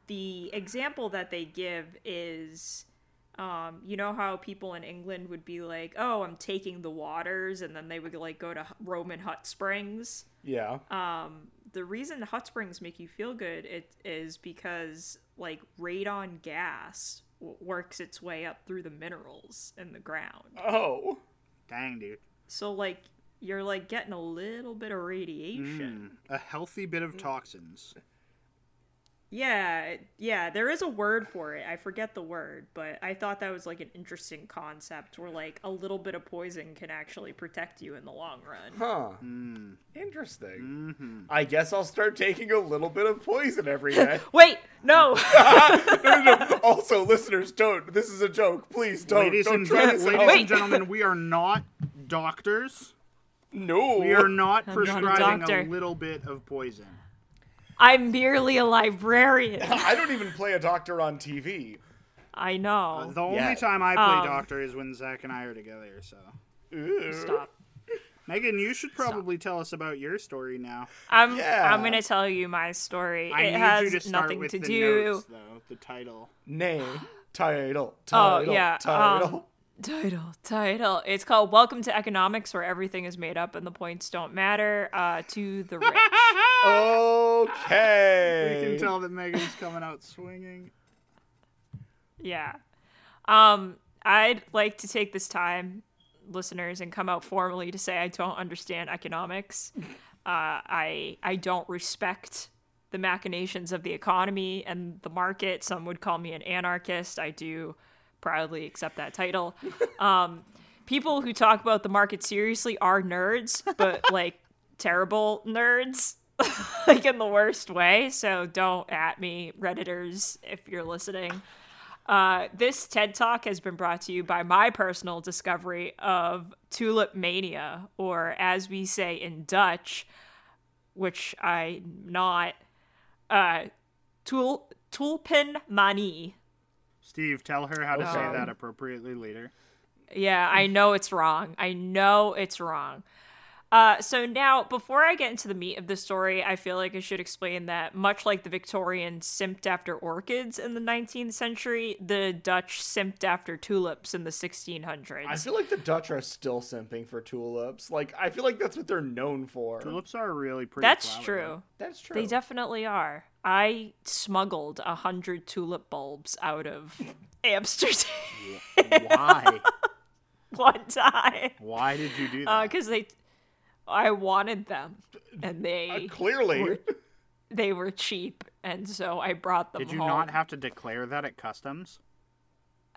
the example that they give is Um, you know how people in England would be like, "Oh, I'm taking the waters," and then they would like go to Roman hot springs. Yeah. Um, the reason hot springs make you feel good it is because like radon gas w- works its way up through the minerals in the ground. oh. Dang, dude. So like you're like getting a little bit of radiation. A healthy bit of toxins. Yeah, yeah, there is a word for it. I forget the word, but I thought that was like an interesting concept where like a little bit of poison can actually protect you in the long run. Huh. Hmm. Interesting. Mm-hmm. I guess I'll start taking a little bit of poison every day. Wait, no. no, no, no. Also, listeners, don't. This is a joke. Please don't. ladies don't and, gen- ladies and gentlemen, we are not doctors. No. We are not not a prescribing doctor. a little bit of poison. I'm merely a librarian. I don't even play a doctor on TV. I know. The only Yeah. time I play Um, doctor is when Zach and I are together. So, Stop. Megan, you should probably tell us about your story now. I'm Yeah. I'm gonna tell you my story. I it need has you to start nothing with to the do. notes, though. The title. Name, title, Oh title, yeah. title. Um, title, title. It's called "Welcome to Economics," where everything is made up and the points don't matter. Uh, to the rich. okay. You can tell that Megan's coming out swinging. Yeah. Um, I'd like to take this time, listeners, and come out formally to say I don't understand economics. Uh, I I don't respect the machinations of the economy and the market. Some would call me an anarchist. I do proudly accept that title. Um, people who talk about the market seriously are nerds, but like terrible nerds. like in the worst way, so don't at me, Redditors, if you're listening. Uh, this TED Talk has been brought to you by my personal discovery of tulip mania, or as we say in Dutch, which I'm not, uh, tul- tulpenmanie. Steve, tell her how to say that appropriately later. Yeah, I know it's wrong. I know it's wrong. Uh, so now, before I get into the meat of the story, I feel like I should explain that much like the Victorians simped after orchids in the 19th century, the Dutch simped after tulips in the 1600s. I feel like the Dutch are still simping for tulips. Like, I feel like that's what they're known for. Tulips are really pretty. That's flower, true. That's true. They definitely are. I smuggled a hundred tulip bulbs out of Amsterdam. Why? one time Why did you do that? because they, I wanted them, and they Uh, clearly. were- they were cheap, and so I brought them did you home. not have to declare that at customs?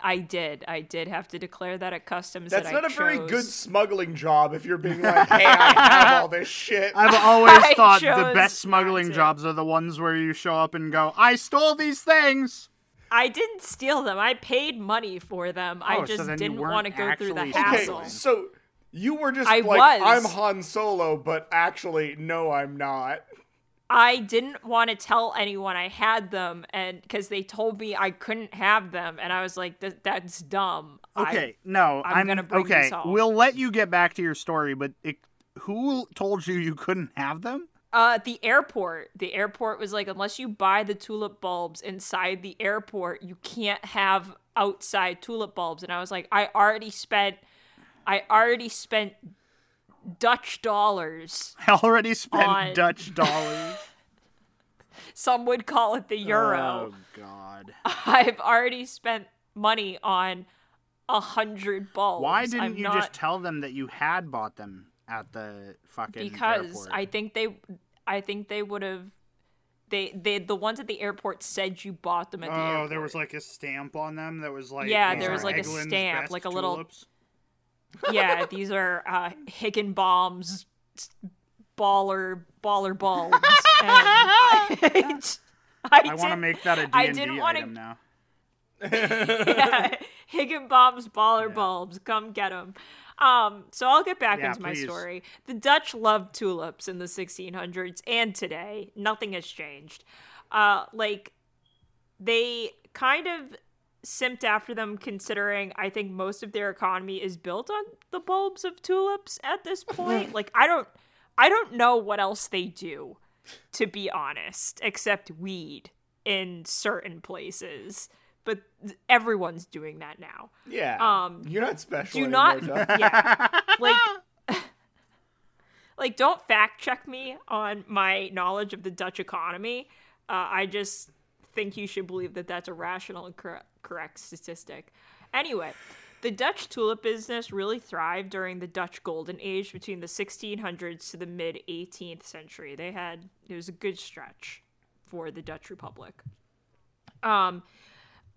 I did. I did have to declare that at customs. That's that not I a very good smuggling job if you're being like, hey, I have all this shit. I've always thought the best smuggling to. jobs are the ones where you show up and go, "I stole these things." I didn't steal them. I paid money for them. Oh, I just then you didn't want to go through the actually Okay, hassle. so you were just I like, was. I'm Han Solo, but actually, no, I'm not. I didn't want to tell anyone I had them, and because they told me I couldn't have them, and I was like, "That's dumb." I- Okay, no, I'm I'm, gonna bring okay. these home. We'll let you get back to your story, but it, who told you you couldn't have them? Uh, the airport. The airport was like, unless you buy the tulip bulbs inside the airport, you can't have outside tulip bulbs. And I was like, I already spent, I already spent Dutch dollars. I already spent On- Dutch dollars. Some would call it the euro. Oh God! I've already spent money on a hundred bulbs. Why didn't I'm you not, just tell them that you had bought them at the fucking because airport? I think they, I think they would have. They, they, the ones at the airport said you bought them at the airport. Oh, there was like a stamp on them that was like Yeah, there was like a stamp, like a little- tulips. Yeah, these are uh, Higginbombs baller baller bulbs. I, I, I want to make that a I D&D didn't wanna- item now. yeah, Higginbombs baller bulbs. Come get them. Um, so I'll get back Yeah, into my story. The Dutch loved tulips in the 1600s and today. Nothing has changed. Uh, like they kind of simped after them considering I think most of their economy is built on the bulbs of tulips at this point. like I don't I don't know what else they do to be honest except weed in certain places but everyone's doing that now. Yeah. Um, You're not special. do anymore, not yeah like like don't fact check me on my knowledge of the dutch economy uh, i just think you should believe that that's a rational and cor- correct statistic. Anyway the dutch tulip business really thrived during the dutch golden age between the 1600s to the mid 18th century. They had it was a good stretch for the dutch republic. Um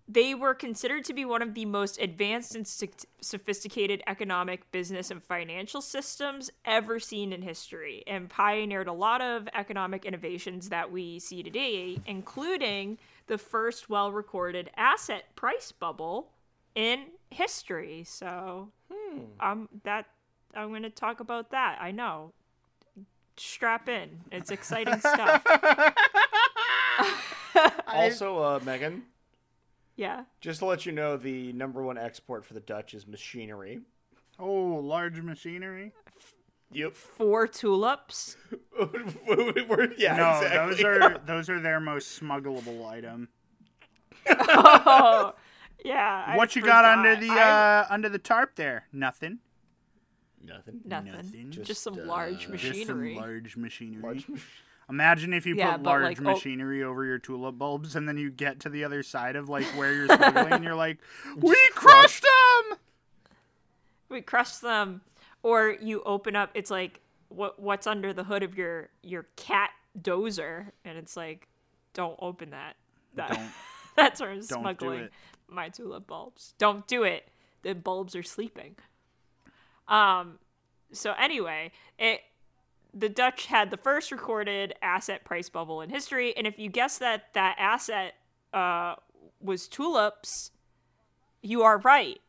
they were considered to be one of the most advanced and so- sophisticated economic, business, and financial systems ever seen in history, and pioneered a lot of economic innovations that we see today, including the first well recorded asset price bubble in history. So, um, that I'm going to talk about that. I know. Strap in. It's exciting stuff. Also, uh, Megan, Yeah. just to let you know, the number one export for the Dutch is machinery. Oh, large machinery. Yep. Four tulips. Yeah, No, exactly. those are those are their most smuggleable item. Oh, yeah. I what you got under the I- uh under the tarp there? Nothing. nothing. Nothing. nothing. Just, Just, some uh, large Just machinery. some large machinery. Large mach- Imagine if you Yeah, put large like, oh- machinery over your tulip bulbs, and then you get to the other side of like where you're smuggling, and you're like, "We crushed them." we crush them, or you open up. It's like what what's under the hood of your your cat dozer, and it's like, don't open that. That Don't- that's where I'm smuggling my tulip bulbs. Don't do it. The bulbs are sleeping. Um. So anyway, it the Dutch had the first recorded asset price bubble in history, and if you guess that that asset uh, was tulips, you are right.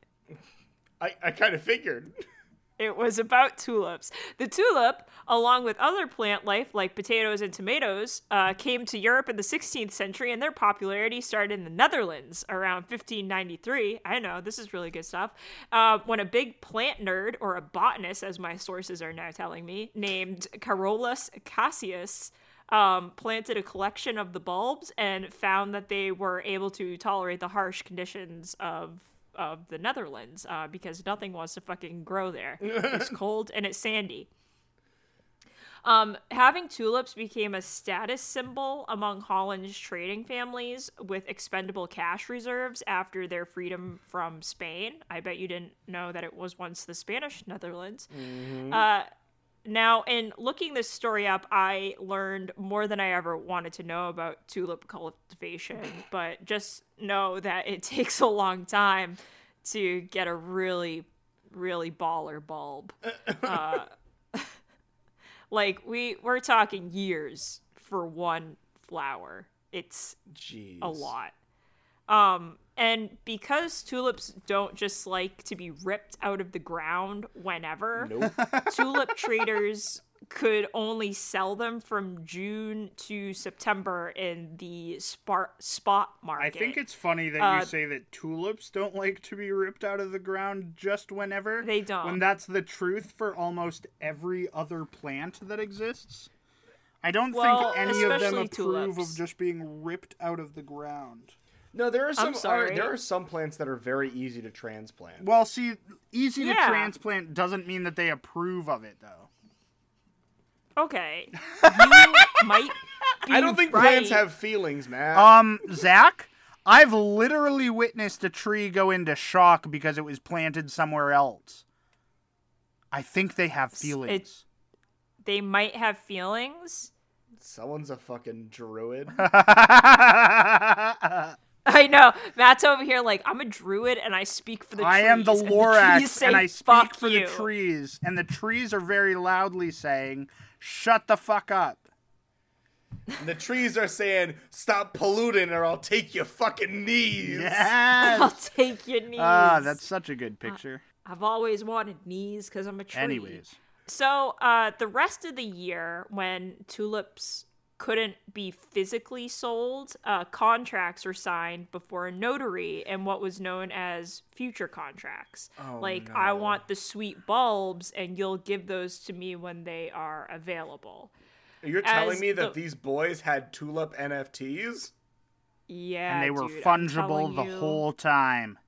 I, I kind of figured. It was about tulips. The tulip, along with other plant life like potatoes and tomatoes, uh, came to Europe in the 16th century, and their popularity started in the Netherlands around 1593. I know, this is really good stuff. Uh, when a big plant nerd, or a botanist, as my sources are now telling me, named Carolus Clusius, um, planted a collection of the bulbs and found that they were able to tolerate the harsh conditions of of the Netherlands uh, because nothing wants to fucking grow there. it's cold and it's sandy. Um, having tulips became a status symbol among Holland's trading families with expendable cash reserves after their freedom from Spain. I bet you didn't know that it was once the Spanish Netherlands. Uh, now, in looking this story up, I learned more than I ever wanted to know about tulip cultivation, but just know that it takes a long time to get a really, really baller bulb. Uh, like we we're talking years for one flower. It's Jeez. a lot. Um, and because tulips don't just like to be ripped out of the ground whenever, Nope. tulip traders could only sell them from June to September in the spar- spot market. I think it's funny that Uh, you say that tulips don't like to be ripped out of the ground just whenever. They don't. When that's the truth for almost every other plant that exists. I don't Well, think any of them approve tulips. of just being ripped out of the ground. No, there are some. sorry. Are, there are some plants that are very easy to transplant. Well, see, easy to transplant doesn't mean that they approve of it, though. okay. You might. Be I don't think right. plants have feelings, man. Um, Zach, I've literally witnessed a tree go into shock because it was planted somewhere else. I think they have feelings. They might have feelings. Someone's a fucking druid. I know. Matt's over here like I'm a druid and I speak for the I trees. I am the and trees Lorax, say, and I speak for you." the trees, and the trees are very loudly saying, "Shut the fuck up." And the trees are saying, "Stop polluting, or I'll take your fucking knees." I'll take your knees. Ah, that's such a good picture. I've always wanted knees because I'm a tree. Anyways, So, uh, the rest of the year, when tulips couldn't be physically sold, uh, contracts were signed before a notary in what was known as future contracts. like, I want the sweet bulbs, and you'll give those to me when they are available. You're telling As me that the- these boys had tulip NFTs? Yeah, and they were dude, fungible the you- whole time.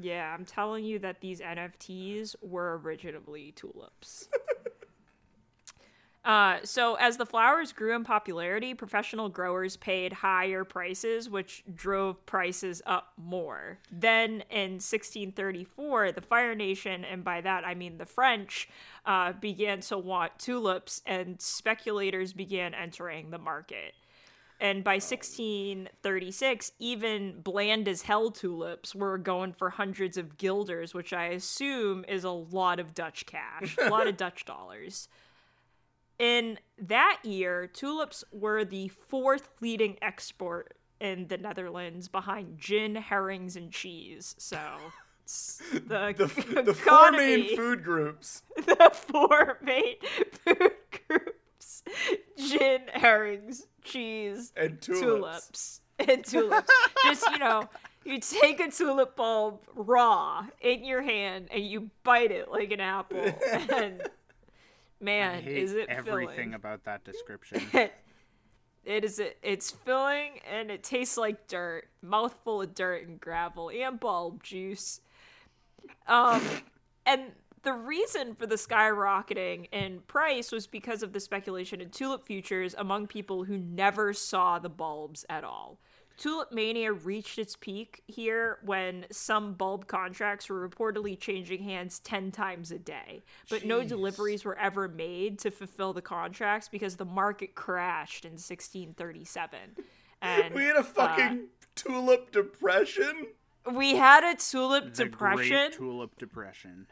Yeah, I'm telling you that these NFTs were originally tulips. Uh, so as the flowers grew in popularity, professional growers paid higher prices, which drove prices up more. Then in 1634, the Fire Nation, and by that I mean the French, uh, began to want tulips, and speculators began entering the market. And by 1636, even bland as hell tulips were going for hundreds of guilders, which I assume is a lot of Dutch cash, a lot of Dutch dollars. In that year, tulips were the fourth leading export in the Netherlands behind gin, herrings, and cheese. So the, The, the four main food groups. the four main food groups gin, herrings, cheese, And tulips. tulips. And tulips. Just, you know, you take a tulip bulb raw in your hand and you bite it like an apple. And man, hate is it everything filling. about that description. It is it's filling and it tastes like dirt, mouthful of dirt and gravel and bulb juice. Um and the reason for the skyrocketing in price was because of the speculation in tulip futures among people who never saw the bulbs at all. Tulip mania reached its peak here when some bulb contracts were reportedly changing hands 10 times a day, but no deliveries were ever made to fulfill the contracts because the market crashed in 1637. And We had a uh, fucking tulip depression. we had a tulip The depression. Great Tulip Depression.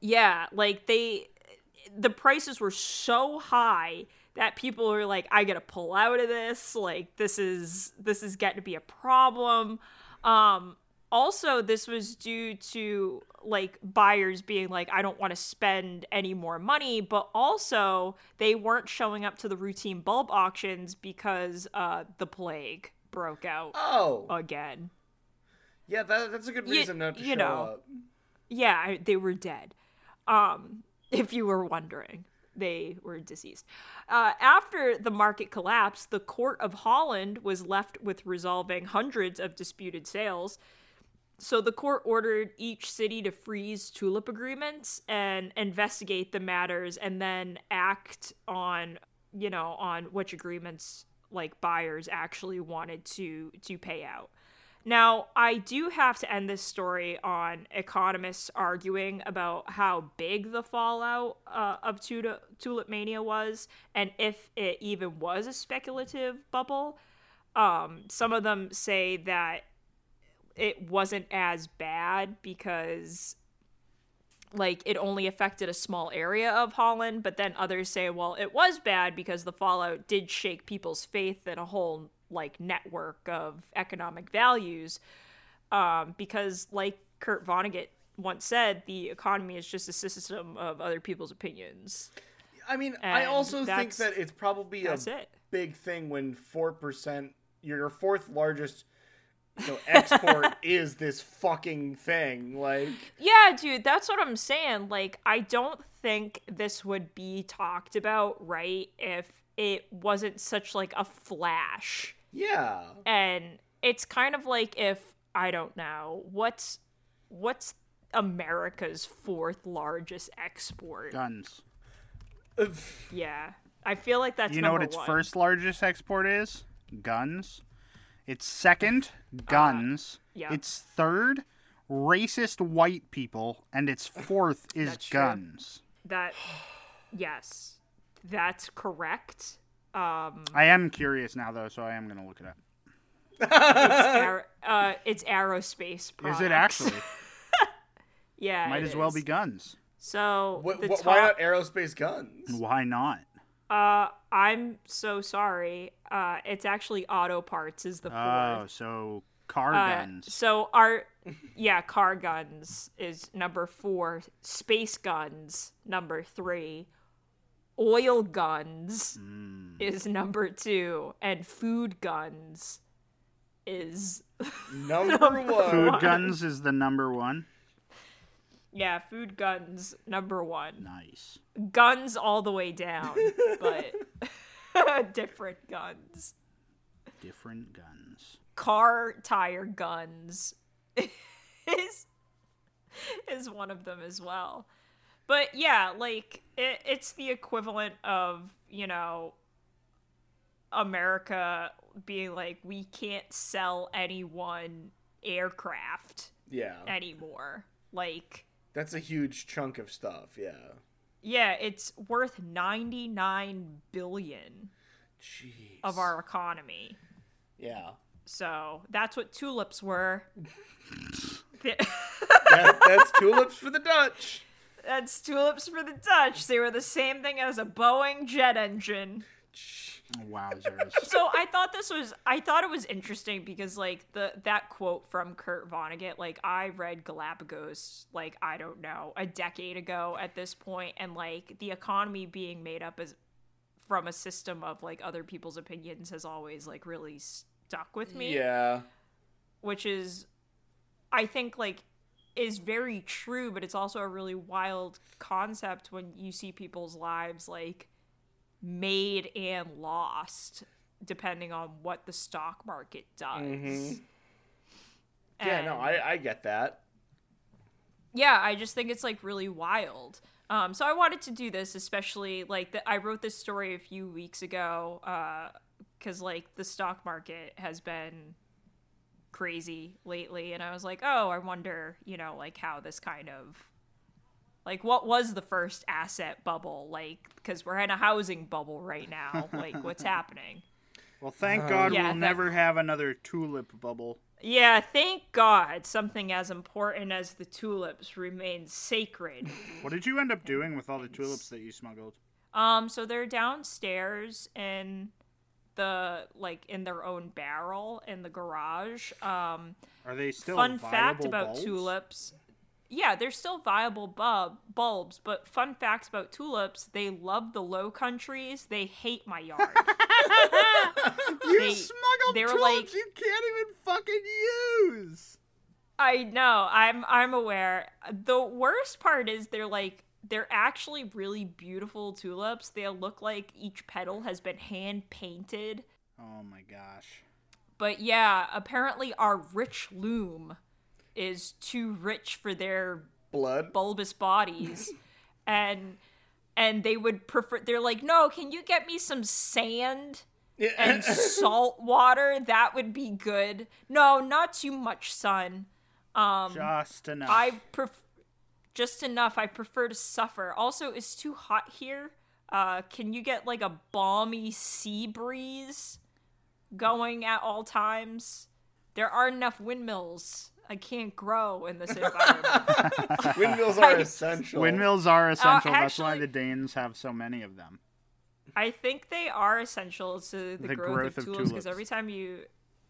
Yeah, like they the prices were so high that people are like I got to pull out of this, like this is this is getting to be a problem. Um also this was due to like buyers being like I don't want to spend any more money, but also they weren't showing up to the routine bulb auctions because uh the plague broke out Oh, again. yeah, that, that's a good reason not to you show know. up. Yeah, I- they were dead. Um, if you were wondering, they were deceased. Uh, after the market collapsed, the court of Holland was left with resolving hundreds of disputed sales. So the court ordered each city to freeze tulip agreements and investigate the matters and then act on, you know, on which agreements like buyers actually wanted to to pay out. Now, I do have to end this story on economists arguing about how big the fallout uh, of Tula- Tulip Mania was and if it even was a speculative bubble. Um, some of them say that it wasn't as bad because like it only affected a small area of Holland, but then others say, well, it was bad because the fallout did shake people's faith in a whole like network of economic values. Um, because like Kurt Vonnegut once said, the economy is just a system of other people's opinions. I mean, I also think that it's probably a it. big thing when four percent, your fourth largest, you know, export is this fucking thing. Like, Yeah, dude, that's what I'm saying. Like, I don't think this would be talked about, right, if it wasn't such like a flash. Yeah, And it's kind of like if I don't know, what's what's America's fourth largest export? Guns. Yeah. I feel like that's you know what its one. first largest export is? Guns. Its second, guns. Uh, yeah. Its third, racist white people, and its fourth is That's true. guns. That yes. That's correct. Um I am curious now though, so I am gonna look it up. it's, aer- uh, it's aerospace products. Is it actually? Yeah. Might it as well be guns. So Wh- the wh- top, why not aerospace guns? Why not? Uh, I'm so sorry. Uh, it's actually auto parts is the fourth. Oh, so car Uh, guns. so our, yeah, car guns is number four. Space guns number three. Oil guns Hmm. is number two, and food guns is Number one. Food guns is the number one. yeah, food guns number one. Nice. Guns all the way down, but different guns. different guns. car tire guns is is one of them as well. But yeah, like it, it's the equivalent of you know America being like we can't sell anyone aircraft Yeah. anymore. Like That's a huge chunk of stuff, yeah. yeah, it's worth 99 billion Jeez. of our economy. Yeah. So, that's what tulips were. That, that's tulips for the Dutch. That's tulips for the Dutch. They were the same thing as a Boeing jet engine. Wowzers. So I thought this was I thought it was interesting because like the that quote from Kurt Vonnegut, like I read Galapagos like I don't know, a decade ago at this point and like the economy being made up as from a system of like other people's opinions has always like really stuck with me. Yeah. which is I think like is very true, but it's also a really wild concept when you see people's lives like made and lost depending on what the stock market does. Yeah, no, I, I get that. yeah, I just think it's like really wild. Um, so I wanted to do this, especially like the, I wrote this story a few weeks ago, because like the stock market has been crazy lately, and I was like, oh, I wonder, you know, like how this kind of like what was the first asset bubble like because we're in a housing bubble right now like what's happening Well, thank God Yeah, we'll that- never have another tulip bubble. yeah thank god something as important as the tulips remains sacred What did you end up doing with all the tulips that you smuggled? Um, so they're downstairs in the like in their own barrel in the garage. Um, Are they still fun fact about bulbs? tulips. Yeah, they're still viable bulb bulbs, but fun facts about tulips, they love the low countries, they hate my yard. You They- smuggled they were tulips like- you can't even fucking use. I know. I'm I'm aware. The worst part is they're like they're actually really beautiful tulips. They look like each petal has been hand painted. Oh my gosh. But yeah, apparently our rich loom is too rich for their Blood. bulbous bodies. and and they would prefer they're like, "No, can you get me some sand?" and salt water that would be good no not too much sun um Just enough. I pref- just enough. I prefer to suffer. Also, it's too hot here. Uh, can you get like a balmy sea breeze going at all times? There aren't enough windmills. I can't grow in this environment. Windmills are I- essential. Windmills are essential. That's why the Danes have so many of them. I think they are essential to the, The growth, growth of of tulips because every time you,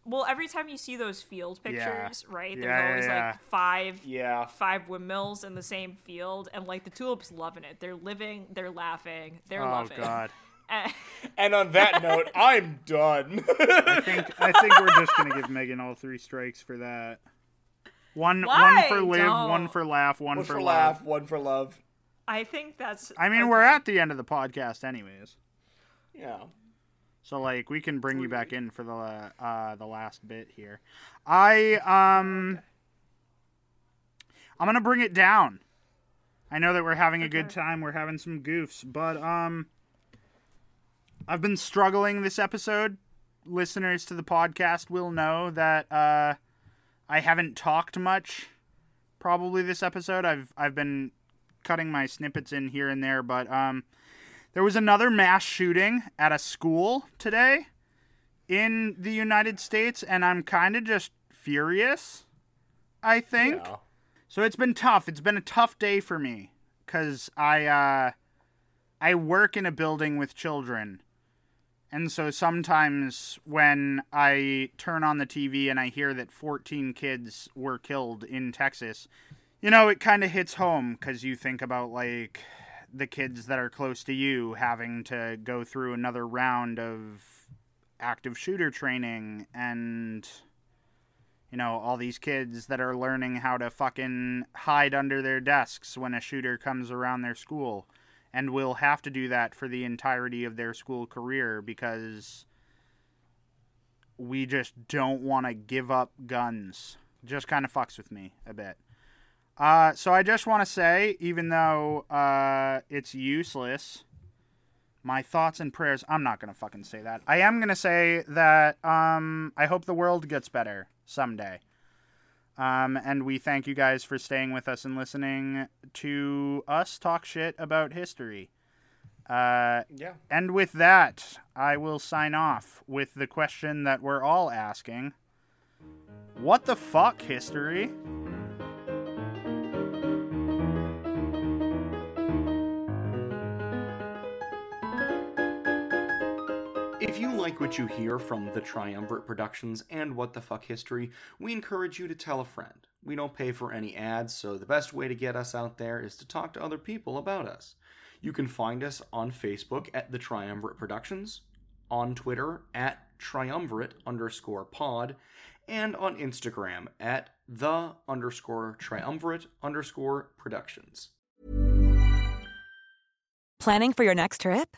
well, every time you see those field Yeah. pictures, right? There's Yeah, yeah, always yeah. like five Yeah. five windmills in the same field and like the tulips loving it they're living they're laughing they're loving. Oh loving god. And on that note, I'm done. I think I think we're just gonna give Megan all three strikes for that. One Why? one for live, Don't. one for laugh, one, one for, for love. laugh, one for love. i think that's I mean, okay. we're at the end of the podcast, anyways. Yeah. So like we can bring you back in for the uh, the last bit here. I um I'm gonna bring it down. I know that we're having a good time. We're having some goofs, but um I've been struggling this episode. Listeners to the podcast will know that uh I haven't talked much probably this episode. I've I've been cutting my snippets in here and there, but um there was another mass shooting at a school today in the United States, and I'm kind of just furious. I think Yeah. so. It's been tough. It's been a tough day for me because I uh, I work in a building with children, and so sometimes when I turn on the TV and I hear that 14 kids were killed in Texas, you know, it kind of hits home because you think about like the kids that are close to you having to go through another round of active shooter training and you know all these kids that are learning how to fucking hide under their desks when a shooter comes around their school and will have to do that for the entirety of their school career because we just don't want to give up guns. Just kind of fucks with me a bit. Uh, so I just want to say, even though uh, it's useless, my thoughts and prayers. I'm not gonna fucking say that. I am gonna say that um, I hope the world gets better someday. Um, and we thank you guys for staying with us and listening to us talk shit about history. Uh, Yeah. and with that, I will sign off with the question that we're all asking What the fuck, history? If you like what you hear from the Triumvirate Productions and What the Fuck History, we encourage you to tell a friend. We don't pay for any ads, so the best way to get us out there is to talk to other people about us. You can find us on Facebook at the Triumvirate Productions, on Twitter at triumvirate underscore pod, and on Instagram at the underscore triumvirate underscore productions. Planning for your next trip?